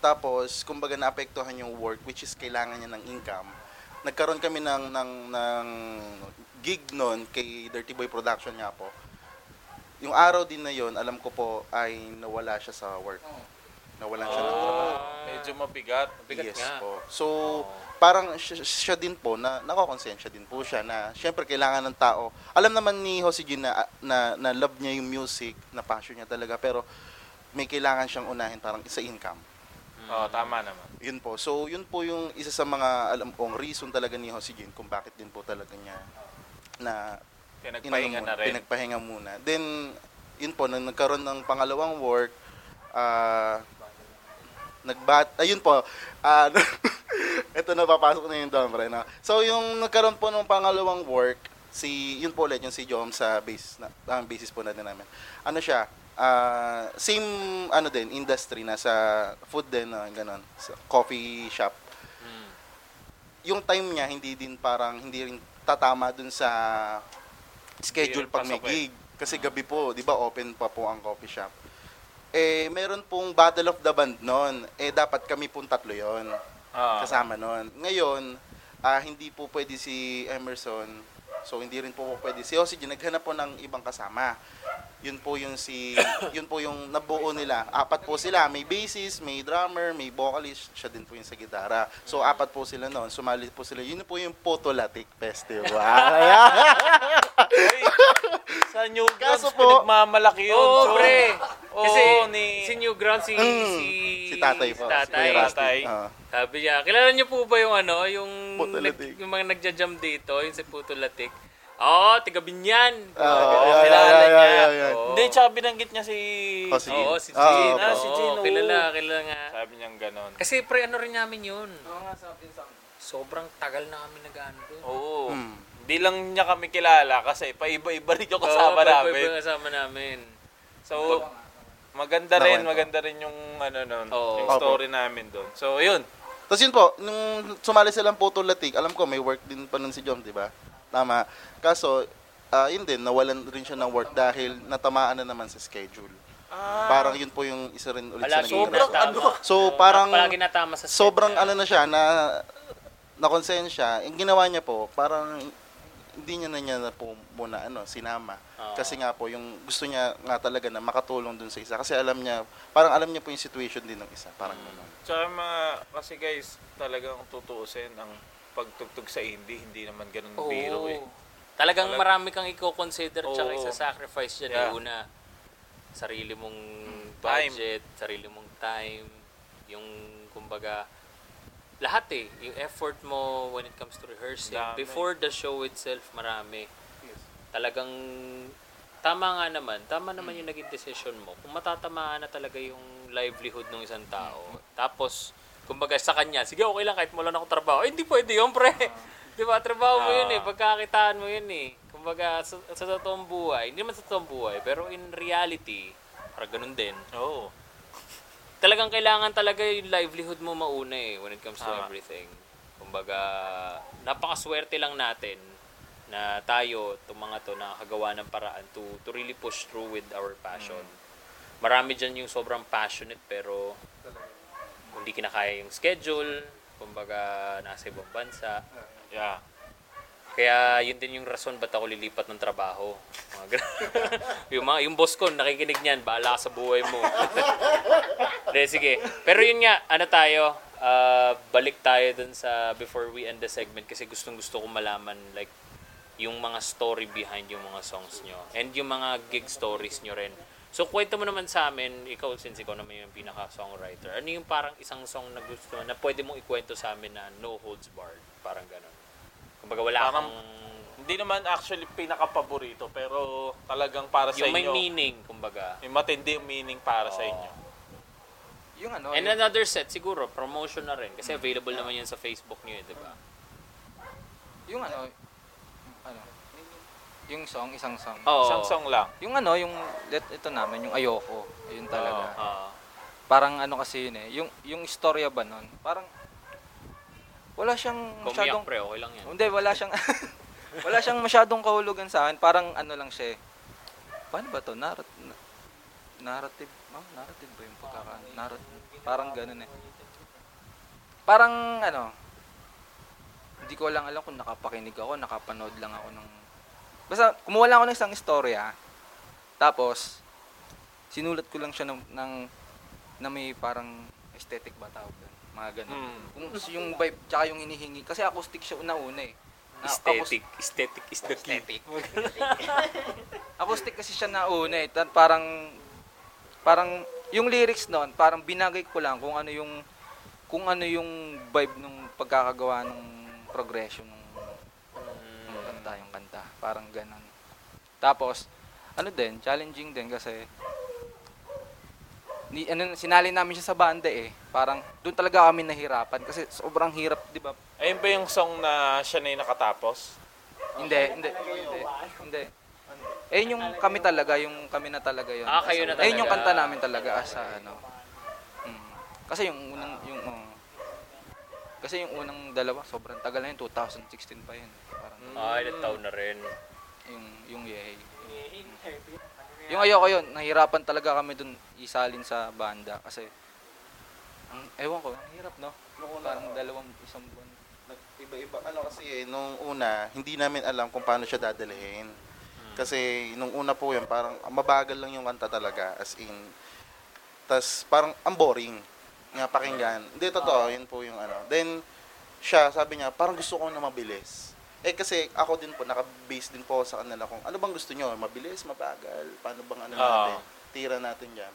Tapos kumbaga naapektuhan yung work which is kailangan niya ng income. Nagkaroon kami ng ng ng gig noon kay Dirty Boy Production nga po. Yung araw din na yon, alam ko po ay nawala siya sa work. Nawalan siya ng trabaho. medyo mabigat. Bigat yes nga. po. So, parang siya, siya din po na nakakonsensya din po siya na syempre kailangan ng tao. Alam naman ni Jose Jean na, na, na love niya yung music, na passion niya talaga, pero may kailangan siyang unahin parang sa income. Oo, tama naman. Yun po. So, yun po yung isa sa mga alam kong reason talaga ni Jose Jean kung bakit din po talaga niya na Pinagpahinga inano na muna, rin. Pinagpahinga muna. Then, yun po, nung nagkaroon ng pangalawang work, ah, nagbat, ayun po, ah, (laughs) ito na papasok na yung Dombre, no? So, yung nagkaroon po ng pangalawang work, si, yun po ulit, yung si Jom sa base, na, ang basis po natin namin. Ano siya, ah, same, ano din, industry, nasa food din, na ganon, sa coffee shop. Mm. Yung time niya, hindi din parang, hindi rin tatama dun sa schedule pag may gig. Kasi gabi po, di ba, open pa po ang coffee shop. Eh, meron pong Battle of the Band noon. Eh, dapat kami pong tatlo yon Ah. kasama noon. Ngayon, ah, hindi po pwede si Emerson. So, hindi rin po po pwede. Si G, naghanap po ng ibang kasama. Yun po yung si, (coughs) yun po yung nabuo nila. Apat po sila. May bassist, may drummer, may vocalist. Siya din po yung sa gitara. So, apat po sila noon. Sumali po sila. Yun po yung Potolatic Festival. (laughs) Sa New Grounds, Kaso po- pinagmamalaki yun. Oo, So, pre. oo, Kasi ni... si Newground, si, Mm. si, si tatay po. Si tatay. Si Rusty. Tatay. Oo. Sabi niya, kilala niyo po ba yung ano, yung, Puto nag, Latik. yung mga nagja-jam dito, yung si Puto Latik? Oo, tiga Binyan. Oo, Oo, yeah, kilala yeah, yeah, niya. yeah, yeah. Oo. Hindi, tsaka binanggit niya si... Oh, si Oo, si Jean. opo. Ah, si Jean, Oo, kilala, kilala nga. Sabi niyang ganon. Kasi pre, ano rin namin yun. Oo nga, sabi sa Sobrang tagal na kami nag-ano doon. Oo. Hmm. Hindi lang niya kami kilala kasi paiba-iba rin yung kasama Oo, namin. pag- kasama namin. So, maganda rin, Nakwento. maganda rin yung ano nun, Oo. yung story namin doon. So, yun. Tapos yun po, nung sumali silang Puto Latik, alam ko may work din pa nun si Jom, di ba? Tama. Kaso, ah, yun din, nawalan rin siya ng work dahil natamaan na naman sa schedule. Parang yun po yung isa rin ulit Wala, sa naging sobrang rason. tama. So, parang Palagi natama sa sobrang schedule. ano na siya, na nakonsensya, yung ginawa niya po, parang hindi niya na niya na po muna ano, sinama. Oo. Kasi nga po, yung gusto niya nga talaga na makatulong dun sa isa. Kasi alam niya, parang alam niya po yung situation din ng isa. Parang gano'n. Tsaka mga, kasi guys, talagang tutuusin ang pagtugtog sa indie, hindi naman ganun Oo. biro eh. Talagang Talag- marami kang i-consider tsaka Oo. isa-sacrifice dyan. Yeah. Yeah. Una, sarili mong Time. budget, sarili mong time, yung kumbaga, lahat eh. Yung effort mo when it comes to rehearsing. Dami. Before the show itself, marami. Talagang, tama nga naman. Tama naman yung naging decision mo. Kung matatamaan na talaga yung livelihood ng isang tao. Tapos, kumbaga sa kanya, sige okay lang kahit wala na akong trabaho. Eh, hindi pwede yun, pre. (laughs) Di ba? Trabaho mo yun eh. Ah. Pagkakitaan mo yun eh. Kumbaga, sa, sa totoong buhay, hindi naman sa totoong buhay, pero in reality, parang ganun din. Oo. Talagang kailangan talaga yung livelihood mo mauna eh when it comes to Tama. everything. Kumbaga, napakaswerte lang natin na tayo, itong mga to, nakakagawa ng paraan to, to really push through with our passion. Marami dyan yung sobrang passionate pero hindi kinakaya yung schedule, kumbaga nasa ibang bansa. Yeah. Kaya yun din yung rason ba't ako lilipat ng trabaho. (laughs) Yung, mga, yung boss ko, nakikinig niyan, bahala sa buhay mo. (laughs) De, sige. Pero yun nga, ano tayo, ah, balik tayo dun sa before we end the segment kasi gustong gusto kong malaman like yung mga story behind yung mga songs nyo and yung mga gig stories nyo rin. So, kwento mo naman sa amin, ikaw since ikaw naman yung pinaka-songwriter, ano yung parang isang song na gusto na pwede mong ikwento sa amin na no holds barred? Parang ganun. Kumbaga wala Parang- kang... Hindi naman actually pinaka-paborito, pero talagang para sa Yung may inyo. meaning, kumbaga. May matindi yung meaning para sa inyo. Yung ano, And yung, another set, siguro, promotion na rin. Kasi available naman yun sa Facebook niyo, eh, di ba? yung ano, ano, yung song, isang song. Oo. Isang song lang. Yung ano, yung, let, ito namin, yung ayoko. Yun talaga. Oo. Parang ano kasi yun eh. Yung, yung istorya ba nun? Parang, wala siyang Kung masyadong, pre, okay lang yan. hindi, wala siyang, (laughs) wala siyang masyadong kahulugan sa akin. Parang ano lang siya eh. Paano ba to? Narrat, na, narrative, oh, narrative ba yung pagkaka, narrative, parang ganun eh. Parang ano, hindi ko lang alam kung nakapakinig ako, nakapanood lang ako ng, basta kumuha lang ako ng isang istorya, tapos, sinulat ko lang siya ng, ng na may parang aesthetic ba tawag? Mga ganun. Hmm. Kung yung vibe, tsaka yung inihingi. Kasi acoustic siya una-una eh. Na- Aesthetic. Aesthetic is the key. Aesthetic. (laughs) acoustic kasi siya nauna eh. Parang, parang, yung lyrics noon, parang binagay ko lang kung ano yung, kung ano yung vibe nung pagkakagawa ng progression ng, ng kanta, yung kanta. Parang ganun. Tapos, ano din, challenging din kasi, ni, ano, sinali namin siya sa banda eh. Parang, doon talaga kami nahirapan kasi sobrang hirap, di ba? Ayun ba yung song na siya na yung nakatapos? Hindi, hindi, hindi, hindi. Eh, yung kami talaga, yung kami na talaga yun. Ah, kayo na Eh, yung talaga. kanta namin talaga as a, ano. Mm. Kasi yung unang, yung, oh. kasi yung unang dalawa, sobrang tagal na yun, 2016 pa yun. Parang, Ay, ilang taon na rin. yung, yung yay. Yung ayoko yun, nahirapan talaga kami dun isalin sa banda kasi, ang, ewan ko, ang hirap no? Parang dalawang isang buwan. Iba-iba. Ano kasi eh, nung una, hindi namin alam kung paano siya dadalhin. Kasi nung una po yan, parang mabagal lang yung kanta talaga. As in, tas parang ang boring. Nga pakinggan. Hindi, totoo. Yun po yung ano. Then, siya, sabi niya, parang gusto ko na mabilis. Eh kasi ako din po, naka-base din po sa kanila kung ano bang gusto nyo, mabilis, mabagal, paano bang ano Ah. natin, tira natin dyan.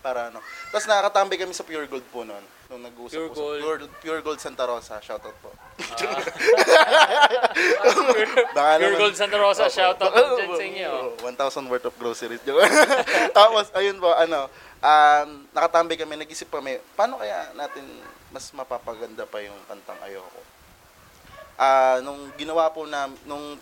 Para ano. Tapos nakakatambay kami sa Pure Gold po noon. Nung nag-uusap Pure po sa Gold. Pure, Pure Gold Santa Rosa. Shoutout po. Pure, (laughs) Baka Pure naman- Gold Santa Rosa, Opo. shout out Oo, dyan sa (laughs) inyo. oo, 1,000 worth of groceries. Joke. (laughs) Tapos, ayun po, ano, um, nakatambay kami, nag-isip kami, paano kaya natin mas mapapaganda pa yung kantang Ayoko? Ah, nung ginawa po na, nung,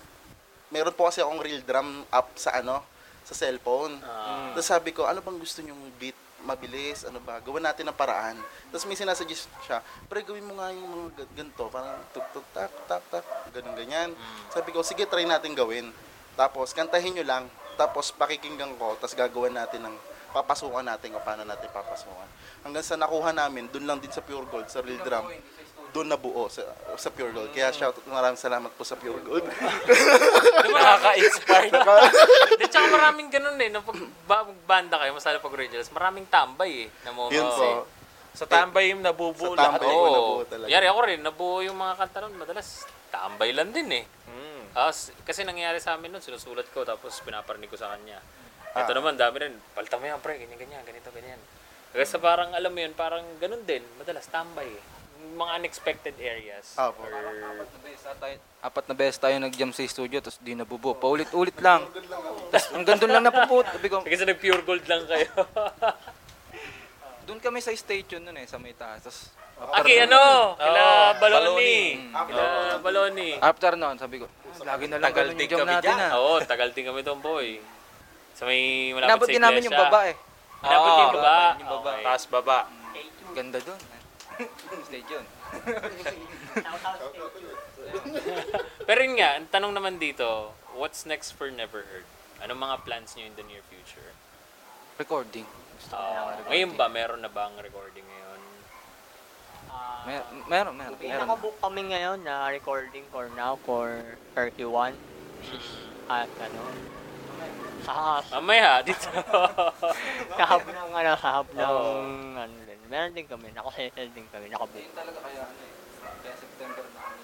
meron po kasi akong real drum up sa ano, sa cellphone. Ah. Tapos sabi ko, ano bang gusto nyong beat? Mabilis, ano ba? Gawin natin ng paraan. Tapos may sinasuggest siya, pre, gawin mo nga yung mga ga- ganito, parang tuk tuk tak tak tak, ganun ganyan. Sabi ko, sige, try natin gawin. Tapos, kantahin nyo lang. Tapos, pakikinggan ko. Tapos, gagawin natin ng papasukan natin kung paano natin papasukan. Hanggang sa nakuha namin, dun lang din sa Pure Gold, sa real drum. Doon nabuo sa, sa Pure Gold. Kaya shout out, maraming salamat po sa Pure Gold. (laughs) Nakaka-inspire. Di, tsaka maraming ganun eh. Nung pag ba- banda kayo, masala pag originals, maraming tambay eh. Na moment. Yun po. Sa tambay yung nabubuo Sa lahat. tambay. eh. ko nabuo talaga. Yari ako rin, nabuo yung mga kanta nun. Madalas, tambay lang din eh. Hmm. Ah, s- kasi nangyayari sa amin nun, sinusulat ko tapos pinaparinig ko sa kanya. Ito Ah. naman, dami rin. Palta mo yan, pre, ganyan, ganyan, ganito, ganyan. Kasi parang, alam mo yun, parang ganun din. Madalas, tambay eh. Mga unexpected areas. Apo. Or, Apat na beses tayo, apat na beses tayo nag-jam sa studio, tapos di nabubo. Paulit-ulit lang. Tapos hanggang doon lang napupunta. Sabi ko, kasi nag-pure gold lang kayo. (laughs) doon kami sa station nun eh, sa may taas. Tapos, Aki, ano? Kila Oo, Baloni. Baloni. Kila Baloni. after noon, sabi ko, lagi na lang ganun yung jam kami natin ah. Oo, tagal din kami doon, boy. Sa may malapit Inabot sa din namin yung iglesia. baba eh. Inabot din yung baba. Yung baba. Okay. Taas baba. Ganda doon. Station. (laughs) Pero yun nga, ang tanong naman dito, what's next for Never Heard? Anong mga plans nyo in the near future? Recording. Ah, ngayon ba, meron na bang recording ngayon? Ah, Mer meron, meron, May meron. nakabook kami ngayon na recording for now for 31. At ano, sa Mamaya, dito. (laughs) sa ng ano, sa hub ng ano. Meron din kami, nakasettle din kami, nakabook. Yun talaga kaya ano eh. Kaya September na kami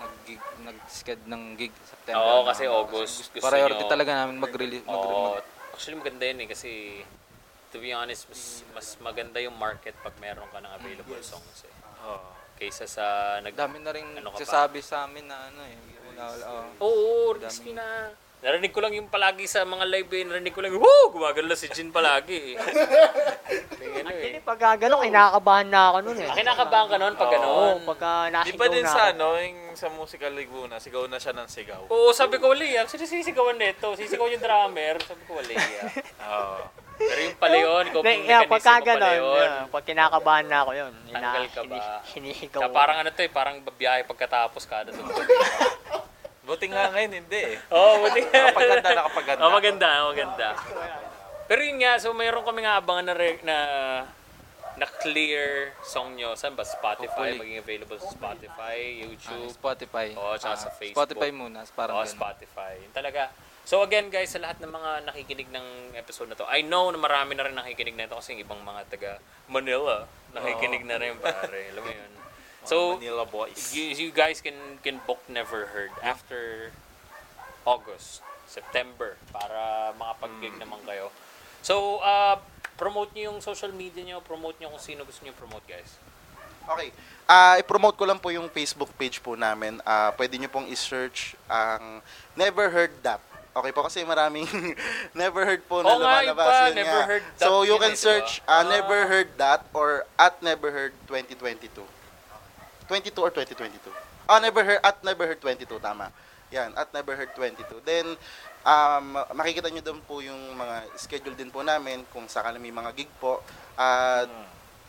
nag-gig, nag-sked ng gig September. Oo, na kasi kami. August. Gusto Priority nyo- talaga namin mag-release. Mag, Oo. mag, Actually, maganda yun eh kasi to be honest, mas, mas maganda yung market pag meron ka ng available songs eh. Oo. Kaysa sa nag... dami na rin Ano ka pa? sasabi sa amin na ano eh. Wala, wala, oo. Oo, Dami. risky na. Narinig ko lang yung palagi sa mga live eh. Narinig ko lang, woo! Gumagano na si Jin palagi (laughs) eh. Ano Actually, eh. pag ah, gano'n, kinakabahan na ako nun eh. Ah, kinakabahan ka nun pag Oo, gano'n. pagka nasigaw Di ba din na sa ako. ano, yung sa musical Laguna, sigaw na siya ng sigaw. Oo, sabi ko, wali ah. Sino sisigawan nito? Sisigaw yung drummer. Sabi ko, wali ah. (laughs) Oo. Pero yung pala yun, Hindi, yung yeah, pagka mekanismo pala yun. yeah, pag kinakabahan na ako yun, Tanggal ka ba? Kaya parang ano to eh, parang babiyahe pagkatapos kada doon. (laughs) Buti nga ngayon, hindi eh. Oo, oh, buti nga. Nakapaganda, nakapaganda. Oh, maganda, maganda. Pero yun nga, so mayroon kami nga abangan na, re- na na clear song nyo. Saan ba? Spotify? Hopefully. Maging available sa Spotify, Ah, YouTube, Spotify. Oo, tsaka Ah, sa Facebook. Spotify muna, parang o ganun. Spotify. Yun talaga. So again guys, sa lahat ng mga nakikinig ng episode na to, I know na marami na rin nakikinig na ito kasi yung ibang mga taga Manila nakikinig na rin pare. Alam mo yun. So, Manila Boys. you, you guys can can book Never Heard after August, September para makapag-gig naman kayo. So, uh, promote niyo yung social media niyo, promote niyo kung sino gusto niyo promote, guys. Okay. Ah, i-promote ko lang po yung Facebook page po namin. Ah, pwede niyo pong i-search ang Never Heard That. Okay po kasi maraming (laughs) Never Heard po na yun lumalabas. pa, Yun Never nga. Heard That So you can eh, search Ah. Never Heard That or at Never Heard 2022. 22 or 2022? Ah, Never Heard at Never Heard 22 tama. Yan, at Never Heard 22. Then um, makikita niyo doon po yung mga schedule din po namin kung sakali may mga gig po. At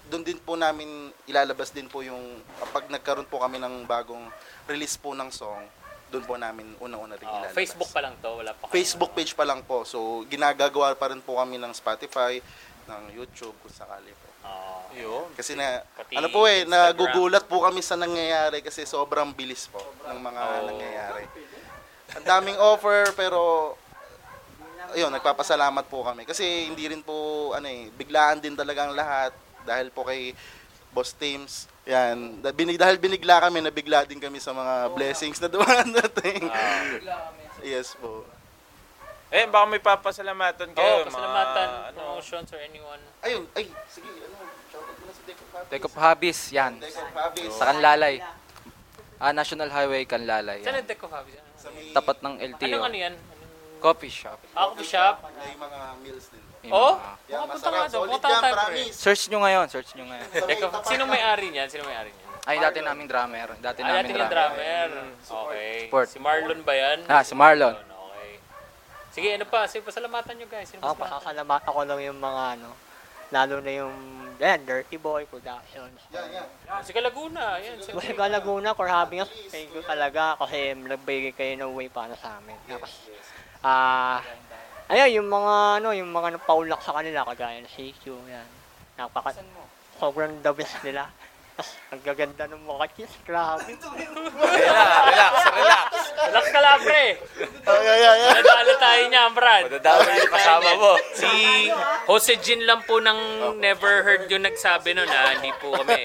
doon din po namin ilalabas din po yung pag nagkaroon po kami ng bagong release po ng song, doon po namin unang-una rin Uh, ilalabas. Facebook pa lang to, wala pa kayo. Facebook page pa lang po. So ginagagawa pa rin po kami ng Spotify, ng YouTube kung sakali po. Ah, Yun. Kasi na Pati ano po eh, Instagram. nagugulat po kami sa nangyayari kasi sobrang bilis po ng mga Oo. nangyayari. Ang daming offer pero ayun, nagpapasalamat po kami kasi hindi rin po ano eh, biglaan din talaga ang lahat dahil po kay Boss Teams. Yan, Da- binig, dahil binigla kami, nabigla din kami sa mga blessings na (laughs) dumadating. Ah. yes po. Eh, baka may papasalamatan Oo, kayo. pasalamatan, mga, ano, promotions or anyone. Ayun, ay, sige, ano, shoutout ko na sa Deco Fabis. Take of Habis, yan. Deco Fabis. Sa Kanlalay. Ah, National Highway Kanlalay. Saan Yan. ang Deco Fabi? Sa may, Tapat ng LTO. Anong ano yan? Anong... Coffee shop. Ah, coffee shop? may mga meals din. Oh? mga- Yan, Makapunta masarap. nga doon. Solid Punta tayo, pre. Search nyo ngayon, search nyo ngayon. Sa sino may-ari niyan? Sino may-ari niyan? Ay, dati naming drummer. Dati Ah, namin dati yung drummer. drummer. Okay. Support. Si Marlon ba yan? Ah, si Marlon. Sige, ano pa? Sige, pasalamatan nyo guys. Sino Ako, pasalamatan? pasasalamat ako lang yung mga ano, lalo na yung, yan, Dirty Boy Productions. Yan, yan. Yan, si Kalaguna. Yan, si Buhay Laguna for having us. Thank you talaga kasi nagbigay kayo ng way para sa amin. Tapos, ah, ayun, yung mga, ano, yung mga napaulak sa kanila, kagaya na CQ, yan. Napaka, sobrang the best nila. Ang gaganda ng mga kiss, grabe. Relax, relax, relax. Relax ka lang, pre. Ay, ay, ay, ay. Nadalo tayo niya, Brad. Madadami yung kasama mo. Si Jose Jin lang po ng Never Heard yung nagsabi nun ha, hindi po kami.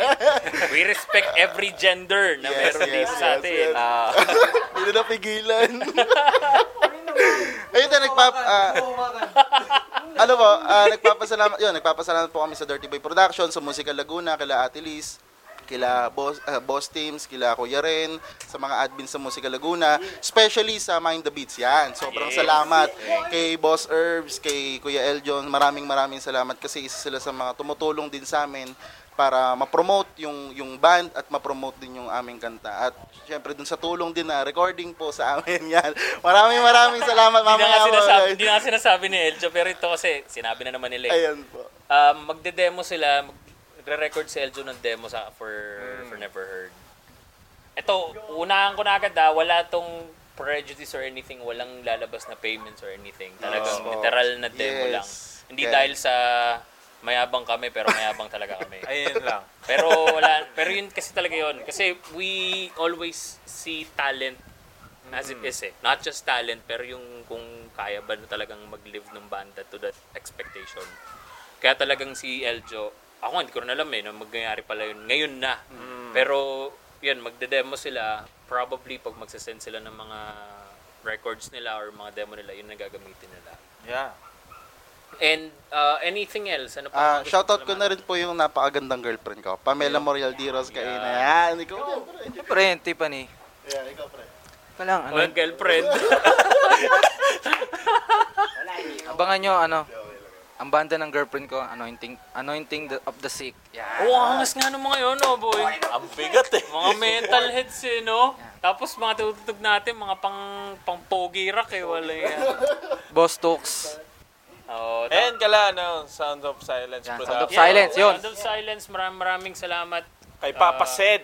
We respect every gender na Yes, meron yes, dito sa yes, atin. yes. Ah, Hindi na napigilan. Ayun na, nagpap... ah, ano po, ah, nagpapasalamat, yun, nagpapasalamat po kami sa Dirty Boy Production, sa Musical Laguna, kila Ate Liz, kila boss, ah, boss teams, kila Kuya Ren, sa mga admin sa Musical Laguna, especially sa Mind the Beats. Yan, sobrang Yes. salamat kay Boss Herbs, kay Kuya Eljon. Maraming maraming salamat kasi isa sila sa mga tumutulong din sa amin para ma-promote yung yung band at ma-promote din yung aming kanta. At syempre dun sa tulong din na recording po sa amin (laughs) yan. Maraming maraming salamat Hindi na mamaya. sinasabi, hindi na sinasabi ni Eljo, pero ito kasi sinabi na naman nila. Ayan po. Um, magde-demo sila, magre-record si Eljo ng demo sa for for Never Heard. Ito, unahan ko na agad ah, wala tong prejudice or anything, walang lalabas na payments or anything. Talagang Yes po. literal na demo Yes. lang. Hindi Kaya- dahil sa mayabang kami pero mayabang talaga kami. (laughs) Ayun lang. Pero wala, pero yun kasi talaga yun. Kasi we always see talent as it is eh. Not just talent, pero yung kung kaya ba na talagang mag-live ng banda to that expectation. Kaya talagang si Eljo, ako hindi ko rin alam eh, na magyayari pala yun. Ngayon na. Pero yun, magde-demo sila. Probably pag magsasend sila ng mga records nila or mga demo nila, yun na gagamitin nila. Yeah. And uh, anything else? Ano pa? Gusto shoutout ko na rin po yung napakagandang girlfriend ko. Pamela Morial Diros kayo na yan. Ikaw din, pre. Siyempre, Tiffany. Yeah, ikaw, pre. Ka lang, ano, Walang girlfriend. (laughs) abangan nyo, ano, ang banda ng girlfriend ko, Anointing, Anointing the- of the Sick. Yeah. Oh, angas nga nung mga yun, oh, boy. Ang bigat eh. Mga mental heads eh, no? Tapos mga tututug natin, mga pang, pang pogi rock eh, wala yan. Boss Tooks. Oh, And kala, ano, Sound of Silence Production. Sound of Silence, yun. Sound of Silence, maraming maraming salamat. Kay Papa Ah, Sed.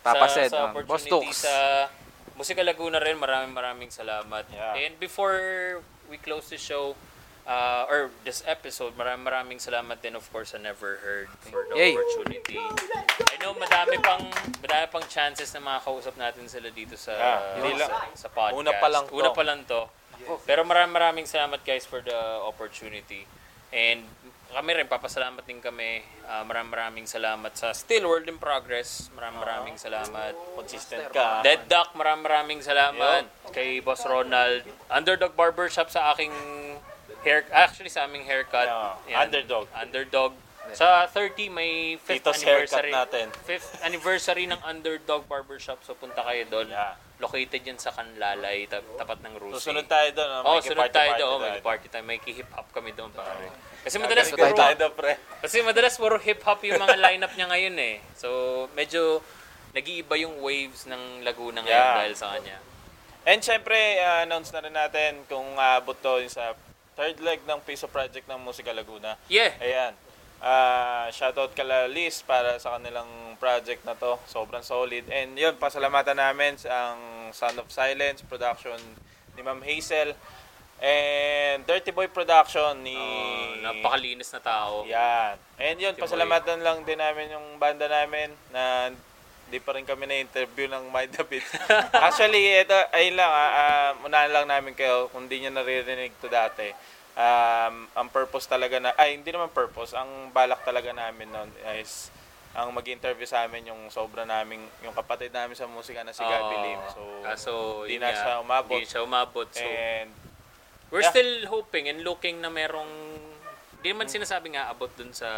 Papa sa, Sed, sa um, Boss Tooks. sa Musika Laguna rin, maraming maraming salamat. Yeah. And before we close the show, uh, or this episode, maraming maraming salamat din of course sa Never Heard for the Yay. opportunity. I know madami pang madami pang chances na makakausap natin sila dito sa Yeah, hindi lang- sa, sa podcast. una pa lang to. Una pa lang to. Pero maraming maraming salamat guys for the opportunity. And kami rin, papasalamat din kami. Uh, maraming maraming salamat sa Still World in Progress. Maraming maraming salamat. Consistent ka. Dead Duck, maraming maraming salamat. Kay Boss Ronald. Underdog Barbershop sa aking hair, actually sa aming haircut. Yeah, Underdog. Underdog. Sa 30, may 5th Tito's anniversary. natin. 5th anniversary ng Underdog Barbershop. So punta kayo doon. Yeah. Located yan sa Canlalay, tap- tapat ng Rusi. Susunod tayo doon. Oh, may sunod party- tayo doon. May tayo. party tayo. May hip hop kami doon, pare. Kasi madalas Ganito puro, tayo doon, pre. kasi madalas puro hip hop yung mga lineup niya ngayon eh. So, medyo nag-iiba yung waves ng Laguna ngayon Yeah. dahil sa kanya. And syempre, uh, announce na rin natin kung aabot to yung sa third leg ng Piso Project ng Musika Laguna. Yeah. Ayan. Ah, shoutout kala Liz para sa kanilang project na to. Sobrang solid. And yun, pasalamatan namin ang Sound of Silence production ni Ma'am Hazel. And Dirty Boy production ni... Oh, napakalinis na tao. Yan. And yun, Dirty Boy. pasalamatan lang din namin yung banda namin na di pa rin kami na-interview ng (laughs) the Beat. Actually, ito, ayun lang, ah, ah, unahan lang namin kayo kung di nyo naririnig to dati. Um, ang purpose talaga na, ay hindi naman purpose, ang balak talaga namin noon is ang mag-interview sa amin yung sobra naming, yung kapatid namin sa musika na si Oo. Lim. So, Kaso, di yun na siya umabot. Di siya umabot. So, And, we're yeah. still hoping and looking na merong di man sinasabi nga about dun sa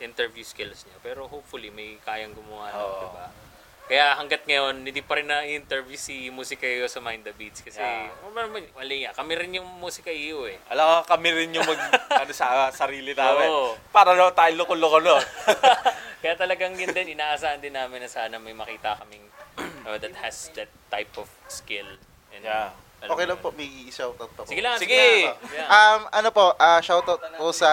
interview skills niya. Pero hopefully, may kayang gumawa nun, Oo. diba? Kaya hanggat ngayon, hindi pa rin na-interview si Musika Iyo sa Mind the Beats. Kasi, Yeah. oh, mali mali nga, kami rin yung Musika Iyo eh. alam ka kami rin yung mag, (laughs) ano, sa sarili namin. Oo. Para no, tayo loko-loko no. (laughs) Kaya talagang yun din, inaasahan din namin na sana may makita kaming (clears throat) uh, that has that type of skill. And, Yeah. Alam Okay mo lang po, may shoutout pa po. Sige lang, Sige. lang. Um, ano po, ah, shoutout po sa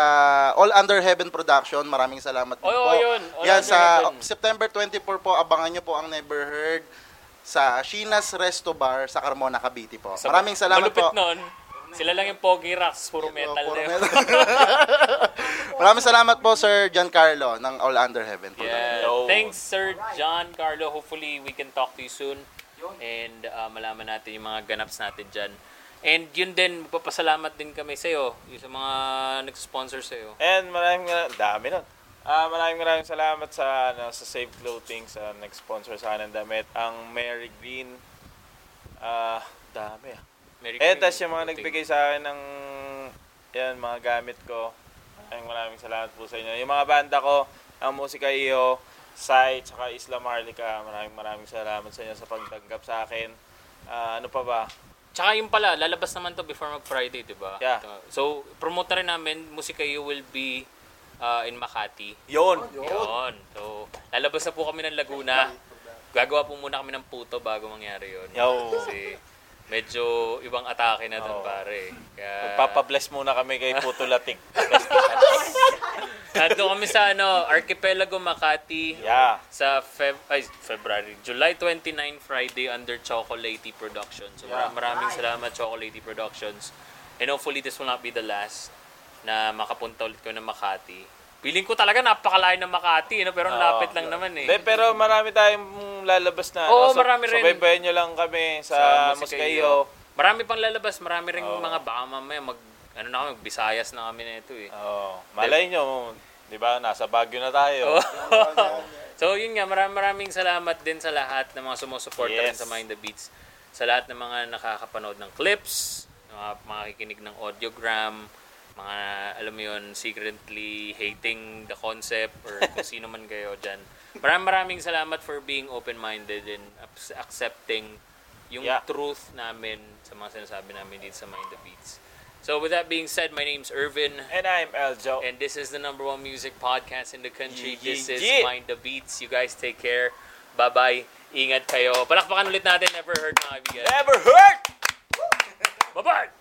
All Under Heaven Production. Maraming salamat Oy, po. oy, yun. All Yan, sa Heaven. September 24 po, abangan nyo po ang Never Heard sa Sheena's Resto Bar sa Carmona, Cavite po. Sa- Maraming salamat malupit po. nun, sila lang yung Pogi Rocks, puro metal Puro metal. (laughs) Maraming salamat po, Sir Giancarlo ng All Under Heaven. Yeah. Thanks, Sir John Carlo. Hopefully, we can talk to you soon. And uh, malaman natin yung mga ganaps natin dyan. And yun din, magpapasalamat din kami sa'yo. Yung sa mga nag-sponsor sa'yo. And maraming maraming, dami nun. Ah, maraming maraming salamat sa ano, sa Save Clothing sa nag-sponsor sa akin ng damit. Ang Mary Green. Ah, dami ah. Merry Eh, Christmas. tas yung mga nagbigay sa akin ng yan, mga gamit ko. Maraming maraming salamat po sa inyo. Yung mga banda ko, ang Musika Iyo, Sai, tsaka Isla Marlica. Maraming maraming salamat sa inyo sa pagtanggap sa akin. Ah, ano pa ba? Tsaka yung pala, lalabas naman to before mag-Friday, di ba? Yeah. So, promote na rin namin, Musika You will be uh, in Makati. Yon. Yun. So, lalabas na po kami ng Laguna. Gagawa po muna kami ng puto bago mangyari yun. Yo. Kasi medyo ibang atake na doon, Oo. pare. Kaya, Magpapabless muna kami kay Puto Latik. (laughs) Nandun kami sa ano, Archipelago Makati. yeah. Sa Feb ay, February, July 29 Friday under Chocolatey Productions. So Yeah. maraming, maraming salamat Chocolatey Productions. And hopefully this will not be the last na makapunta ulit ko ng Makati. Feeling ko talaga napakalayo ng Makati, no? pero ang lapit lang naman eh. Hindi, pero marami tayong lalabas na. Oo, so- marami rin. Subaybayan nyo lang kami sa, Moscayo. Marami pang lalabas, marami rin Oo. mga baka mamaya mag ano na kami, Bisayas na kami nito eh. Oo. malay nyo, di ba, nasa Baguio na tayo. (laughs) so yun nga, maraming maraming salamat din sa lahat ng mga sumusuporta rin Yes. sa Mind the Beats. Sa lahat ng mga nakakapanood ng clips, mga makikinig ng audiogram, mga alam mo yun, secretly hating the concept or (laughs) kung sino man kayo dyan. Maraming maraming salamat for being open-minded and ac- accepting yung Yeah. truth namin sa mga sinasabi namin dito sa Mind the Beats. So with that being said, my name's Irvin. And I'm Eljo. And this is the number one music podcast in the country. Yeah, This is yeah. Mind the Beats. You guys take care. Bye-bye. Ingat kayo. Palakpakan ulit natin. Never heard mga kaibigan. Never hurt! Bye-bye!